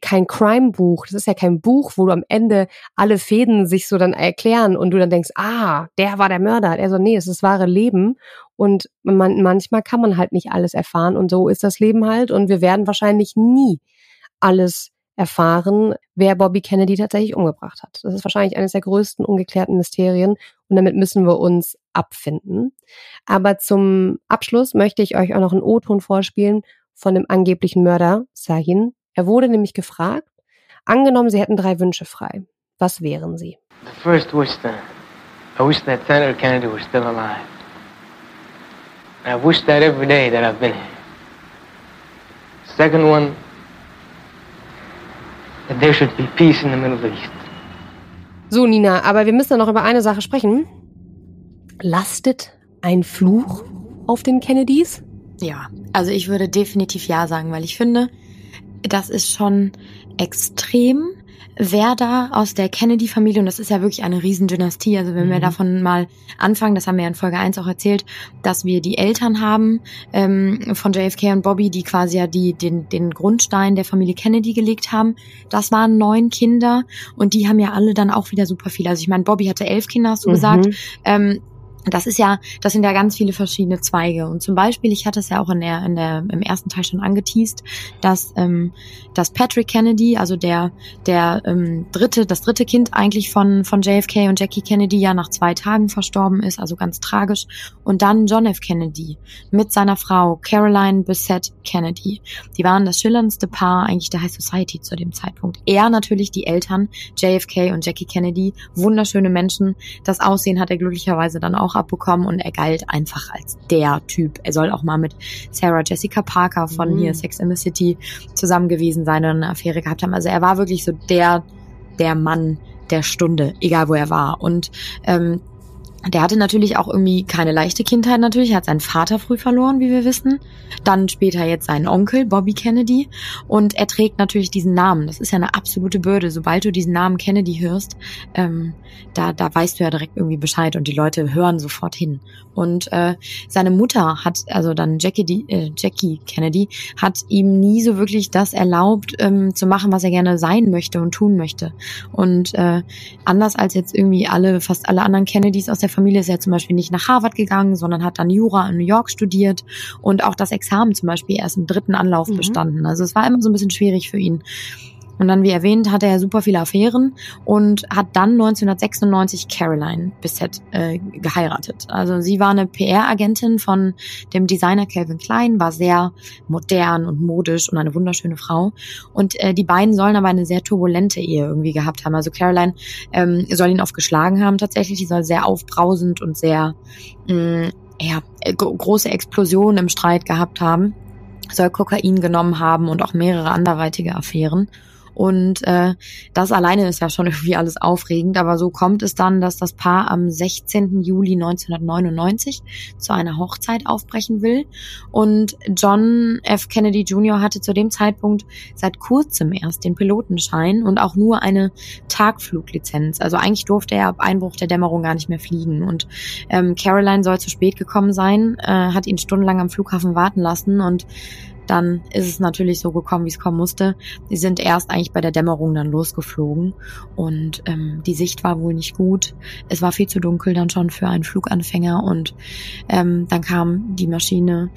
kein Crime-Buch. Das ist ja kein Buch, wo du am Ende alle Fäden sich so dann erklären und du dann denkst, ah, der war der Mörder. Er so, nee, es ist das wahre Leben. Und man, manchmal kann man halt nicht alles erfahren und so ist das Leben halt. Und wir werden wahrscheinlich nie alles erfahren, wer Bobby Kennedy tatsächlich umgebracht hat. Das ist wahrscheinlich eines der größten ungeklärten Mysterien und damit müssen wir uns abfinden. Aber zum Abschluss möchte ich euch auch noch einen O-Ton vorspielen von dem angeblichen Mörder Sahin. Er wurde nämlich gefragt, angenommen, Sie hätten drei Wünsche frei. Was wären sie? The first wish then, I wish that Senator Kennedy was still alive. And I wish that every day that I've been here. Second one, that there should be peace in the Middle East. So, Nina, aber wir müssen noch über eine Sache sprechen. Lastet ein Fluch auf den Kennedys? Ja, also ich würde definitiv ja sagen, weil ich finde, das ist schon extrem, wer da aus der Kennedy-Familie, und das ist ja wirklich eine Riesendynastie, also wenn mhm. wir davon mal anfangen, das haben wir ja in Folge 1 auch erzählt, dass wir die Eltern haben ähm, von JFK und Bobby, die quasi ja die, den, den Grundstein der Familie Kennedy gelegt haben. Das waren neun Kinder und die haben ja alle dann auch wieder super viele. Also ich meine, Bobby hatte elf Kinder, hast du mhm. gesagt. Ähm, das ist ja, das sind ja ganz viele verschiedene Zweige. Und zum Beispiel, ich hatte es ja auch in der, in der, im ersten Teil schon angeteased, dass, ähm, dass Patrick Kennedy, also der, der ähm, dritte, das dritte Kind eigentlich von, von JFK und Jackie Kennedy ja nach zwei Tagen verstorben ist, also ganz tragisch. Und dann John F. Kennedy mit seiner Frau Caroline Bissett Kennedy. Die waren das schillerndste Paar eigentlich der High Society zu dem Zeitpunkt. Er natürlich die Eltern, JFK und Jackie Kennedy, wunderschöne Menschen. Das Aussehen hat er glücklicherweise dann auch abbekommen und er galt einfach als der Typ. Er soll auch mal mit Sarah Jessica Parker von mhm. hier Sex in the City zusammen gewesen sein und eine Affäre gehabt haben. Also er war wirklich so der, der Mann der Stunde, egal wo er war. Und ähm, der hatte natürlich auch irgendwie keine leichte Kindheit natürlich. Er hat seinen Vater früh verloren, wie wir wissen. Dann später jetzt seinen Onkel, Bobby Kennedy. Und er trägt natürlich diesen Namen. Das ist ja eine absolute Bürde. Sobald du diesen Namen Kennedy hörst, ähm, da, da weißt du ja direkt irgendwie Bescheid und die Leute hören sofort hin. Und äh, seine Mutter hat, also dann Jackie, die, äh, Jackie Kennedy, hat ihm nie so wirklich das erlaubt, ähm, zu machen, was er gerne sein möchte und tun möchte. Und äh, anders als jetzt irgendwie alle, fast alle anderen Kennedys aus der Familie ist er zum Beispiel nicht nach Harvard gegangen, sondern hat dann Jura in New York studiert und auch das Examen zum Beispiel erst im dritten Anlauf mhm. bestanden. Also es war immer so ein bisschen schwierig für ihn. Und dann, wie erwähnt, hatte er super viele Affären und hat dann 1996 Caroline Bissett äh, geheiratet. Also sie war eine PR-Agentin von dem Designer Calvin Klein, war sehr modern und modisch und eine wunderschöne Frau. Und äh, die beiden sollen aber eine sehr turbulente Ehe irgendwie gehabt haben. Also Caroline ähm, soll ihn oft geschlagen haben tatsächlich. Die soll sehr aufbrausend und sehr mh, mm, ja, äh, große Explosionen im Streit gehabt haben soll Kokain genommen haben und auch mehrere anderweitige Affären. Und äh, das alleine ist ja schon (laughs) irgendwie alles aufregend. Aber so kommt es dann, dass das Paar am 16. Juli 1999 zu einer Hochzeit aufbrechen will. Und John F. Kennedy Jr. hatte zu dem Zeitpunkt seit kurzem erst den Pilotenschein und auch nur eine Tagfluglizenz. Also eigentlich durfte er ab Einbruch der Dämmerung gar nicht mehr fliegen. Und ähm, Caroline soll zu spät gekommen sein, äh, hat ihn stundenlang am Flughafen warten lassen und dann ist es natürlich so gekommen, wie es kommen musste. Die sind erst eigentlich bei der Dämmerung dann losgeflogen und ähm, die Sicht war wohl nicht gut. Es war viel zu dunkel dann schon für einen Fluganfänger und ähm, dann kam die Maschine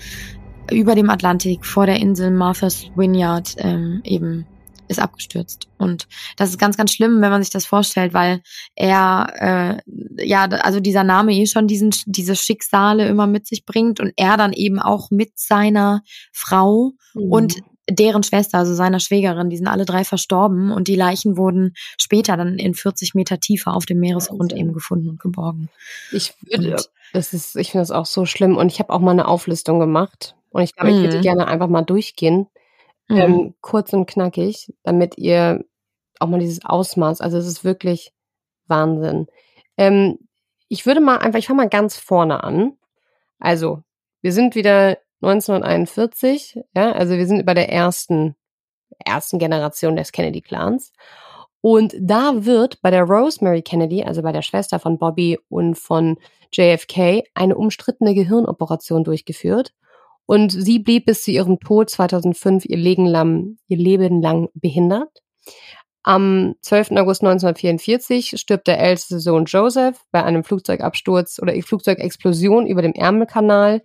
über dem Atlantik vor der Insel Martha's Vineyard ähm, eben ist abgestürzt. Und das ist ganz, ganz schlimm, wenn man sich das vorstellt, weil er, äh, ja, also dieser Name eh schon diesen, diese Schicksale immer mit sich bringt und er dann eben auch mit seiner Frau mhm. und deren Schwester, also seiner Schwägerin, die sind alle drei verstorben und die Leichen wurden später dann in 40 Meter Tiefe auf dem Meeresgrund eben gefunden und geborgen. Ich würde, das ist, ich finde das auch so schlimm und ich habe auch mal eine Auflistung gemacht und ich glaube, ich würde mhm. gerne einfach mal durchgehen, Mhm. Ähm, kurz und knackig, damit ihr auch mal dieses Ausmaß, also es ist wirklich Wahnsinn. Ähm, ich würde mal einfach, ich fange mal ganz vorne an. Also, wir sind wieder 1941, ja, also wir sind bei der ersten, ersten Generation des Kennedy-Clans. Und da wird bei der Rosemary Kennedy, also bei der Schwester von Bobby und von JFK, eine umstrittene Gehirnoperation durchgeführt. Und sie blieb bis zu ihrem Tod 2005 ihr Leben lang, ihr Leben lang behindert. Am 12. August 1944 stirbt der älteste Sohn Joseph bei einem Flugzeugabsturz oder Flugzeugexplosion über dem Ärmelkanal.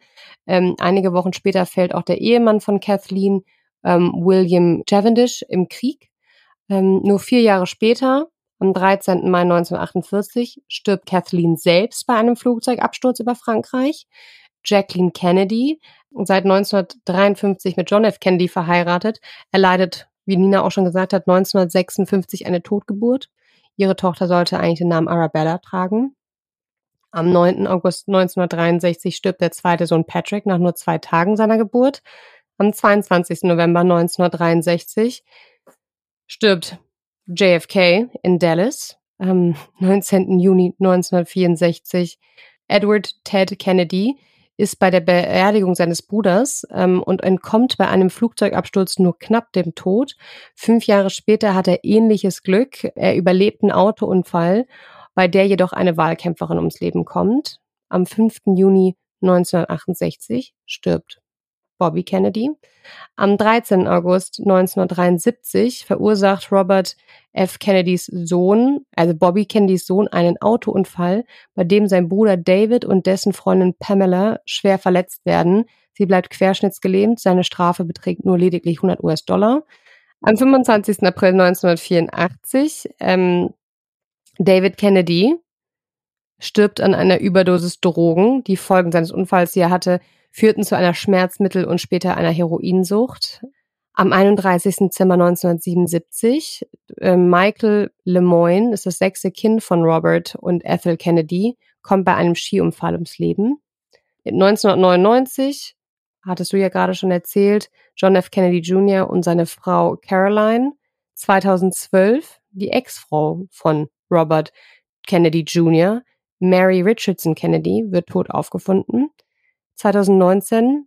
Ähm, einige Wochen später fällt auch der Ehemann von Kathleen, ähm, William Cavendish, im Krieg. Ähm, nur vier Jahre später, am 13. Mai 1948, stirbt Kathleen selbst bei einem Flugzeugabsturz über Frankreich. Jacqueline Kennedy, seit 1953 mit John F. Kennedy verheiratet. Er leidet, wie Nina auch schon gesagt hat, 1956 eine Totgeburt. Ihre Tochter sollte eigentlich den Namen Arabella tragen. Am 9. August 1963 stirbt der zweite Sohn Patrick nach nur zwei Tagen seiner Geburt. Am 22. November 1963 stirbt JFK in Dallas. Am 19. Juni 1964 Edward Ted Kennedy, ist bei der Beerdigung seines Bruders ähm, und entkommt bei einem Flugzeugabsturz nur knapp dem Tod. Fünf Jahre später hat er ähnliches Glück. Er überlebt einen Autounfall, bei der jedoch eine Wahlkämpferin ums Leben kommt. Am 5. Juni 1968 stirbt Bobby Kennedy. Am 13. August 1973 verursacht Robert F. Kennedys Sohn, also Bobby Kennedys Sohn, einen Autounfall, bei dem sein Bruder David und dessen Freundin Pamela schwer verletzt werden. Sie bleibt querschnittsgelähmt. Seine Strafe beträgt nur lediglich 100 US-Dollar. Am 25. April 1984 ähm, David Kennedy stirbt an einer Überdosis Drogen. Die Folgen seines Unfalls, die er hatte, führten zu einer Schmerzmittel- und später einer Heroinsucht. Am 31. Dezember 1977, äh, Michael Lemoyne ist das sechste Kind von Robert und Ethel Kennedy, kommt bei einem Skiunfall ums Leben. 1999, hattest du ja gerade schon erzählt, John F. Kennedy Jr. und seine Frau Caroline. 2012, die Ex-Frau von Robert Kennedy Jr., Mary Richardson Kennedy, wird tot aufgefunden. 2019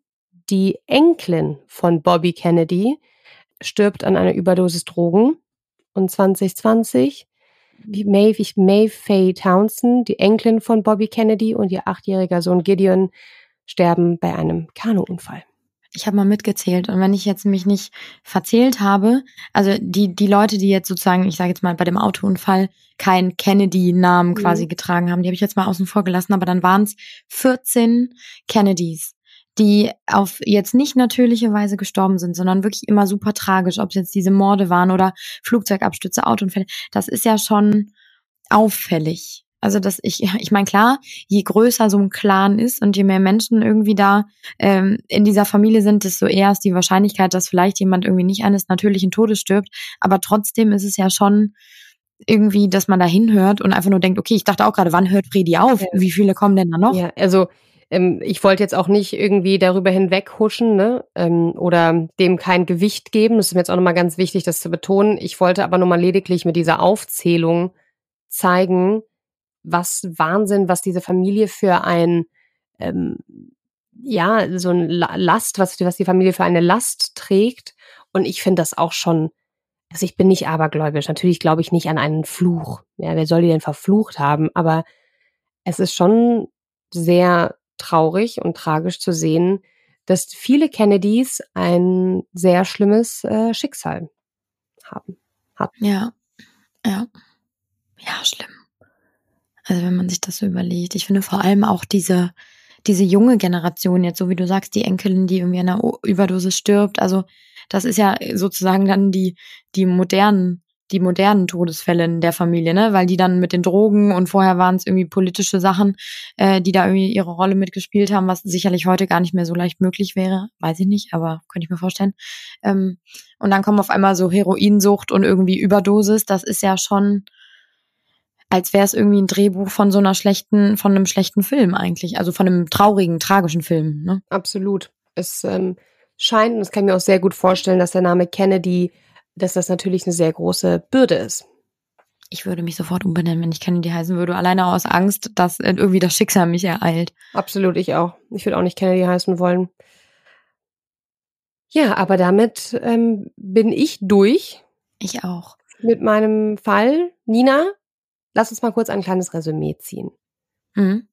die Enkelin von Bobby Kennedy stirbt an einer Überdosis Drogen. Und 2020 Maeve, Maeve Faye Townsend, die Enkelin von Bobby Kennedy und ihr achtjähriger Sohn Gideon sterben bei einem Kanuunfall. Ich habe mal mitgezählt und wenn ich jetzt mich nicht verzählt habe, also die die Leute, die jetzt sozusagen, ich sage jetzt mal bei dem Autounfall keinen Kennedy-Namen mhm. quasi getragen haben, die habe ich jetzt mal außen vor gelassen, aber dann waren es 14 Kennedys, die auf jetzt nicht natürliche Weise gestorben sind, sondern wirklich immer super tragisch, ob es jetzt diese Morde waren oder Flugzeugabstürze, Autounfälle. Das ist ja schon auffällig. Also dass ich, ich meine klar, je größer so ein Clan ist und je mehr Menschen irgendwie da ähm, in dieser Familie sind, desto eher ist die Wahrscheinlichkeit, dass vielleicht jemand irgendwie nicht eines natürlichen Todes stirbt. Aber trotzdem ist es ja schon irgendwie, dass man da hinhört und einfach nur denkt, okay, ich dachte auch gerade, wann hört Fredi auf? Ja. Wie viele kommen denn da noch? Ja, also ähm, ich wollte jetzt auch nicht irgendwie darüber hinweghuschen ne? ähm, oder dem kein Gewicht geben. Das ist mir jetzt auch nochmal ganz wichtig, das zu betonen. Ich wollte aber nochmal lediglich mit dieser Aufzählung zeigen, was Wahnsinn, was diese Familie für ein ähm, ja, so ein Last, was, was die Familie für eine Last trägt. Und ich finde das auch schon, also ich bin nicht abergläubisch. Natürlich glaube ich nicht an einen Fluch. Ja, wer soll die denn verflucht haben? Aber es ist schon sehr traurig und tragisch zu sehen, dass viele Kennedys ein sehr schlimmes äh, Schicksal haben. Hatten. Ja, ja, ja, schlimm. Also wenn man sich das so überlegt, ich finde vor allem auch diese diese junge Generation jetzt, so wie du sagst, die Enkelin, die irgendwie an einer Überdosis stirbt. Also das ist ja sozusagen dann die die modernen die modernen Todesfälle in der Familie, ne? Weil die dann mit den Drogen und vorher waren es irgendwie politische Sachen, äh, die da irgendwie ihre Rolle mitgespielt haben, was sicherlich heute gar nicht mehr so leicht möglich wäre. Weiß ich nicht, aber könnte ich mir vorstellen. Ähm, und dann kommen auf einmal so Heroinsucht und irgendwie Überdosis. Das ist ja schon, als wäre es irgendwie ein Drehbuch von so einer schlechten, von einem schlechten Film eigentlich. Also von einem traurigen, tragischen Film. Ne? Absolut. Es ähm, scheint, und das kann ich mir auch sehr gut vorstellen, dass der Name Kennedy dass das natürlich eine sehr große Bürde ist. Ich würde mich sofort umbenennen, wenn ich Kennedy heißen würde, alleine aus Angst, dass irgendwie das Schicksal mich ereilt. Absolut, ich auch. Ich würde auch nicht Kennedy heißen wollen. Ja, aber damit ähm, bin ich durch. Ich auch. Mit meinem Fall. Nina, lass uns mal kurz ein kleines Resümee ziehen. Mhm.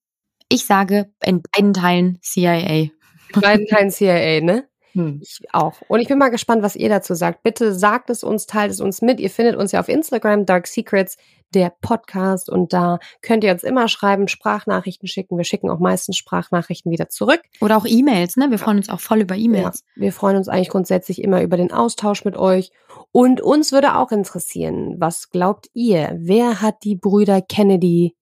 Ich sage in beiden Teilen CIA. In beiden Teilen CIA, ne? Hm. Ich auch. Und ich bin mal gespannt, was ihr dazu sagt. Bitte sagt es uns, teilt es uns mit. Ihr findet uns ja auf Instagram, Dark Secrets, der Podcast. Und da könnt ihr uns immer schreiben, Sprachnachrichten schicken. Wir schicken auch meistens Sprachnachrichten wieder zurück. Oder auch E-Mails, ne? Wir freuen uns auch voll über E-Mails. Ja, wir freuen uns eigentlich grundsätzlich immer über den Austausch mit euch. Und uns würde auch interessieren, was glaubt ihr? Wer hat die Brüder Kennedy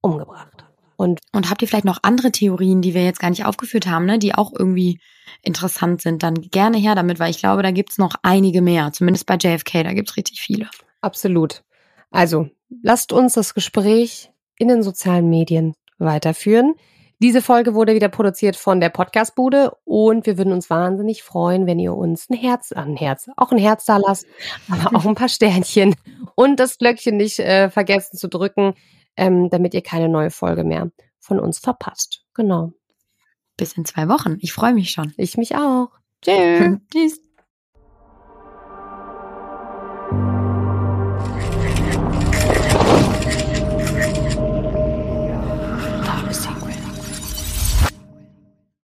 umgebracht? Und, und habt ihr vielleicht noch andere Theorien, die wir jetzt gar nicht aufgeführt haben, ne, die auch irgendwie interessant sind, dann gerne her damit, weil ich glaube, da gibt's noch einige mehr. Zumindest bei JFK, da gibt's richtig viele. Absolut. Also, lasst uns das Gespräch in den sozialen Medien weiterführen. Diese Folge wurde wieder produziert von der Podcastbude und wir würden uns wahnsinnig freuen, wenn ihr uns ein Herz, ein Herz, auch ein Herz da lasst, aber auch ein paar Sternchen und das Glöckchen nicht äh, vergessen zu drücken ähm, damit ihr keine neue Folge mehr von uns verpasst. Genau. Bis in zwei Wochen. Ich freue mich schon. Ich mich auch. Tschüss. (laughs) Tschüss.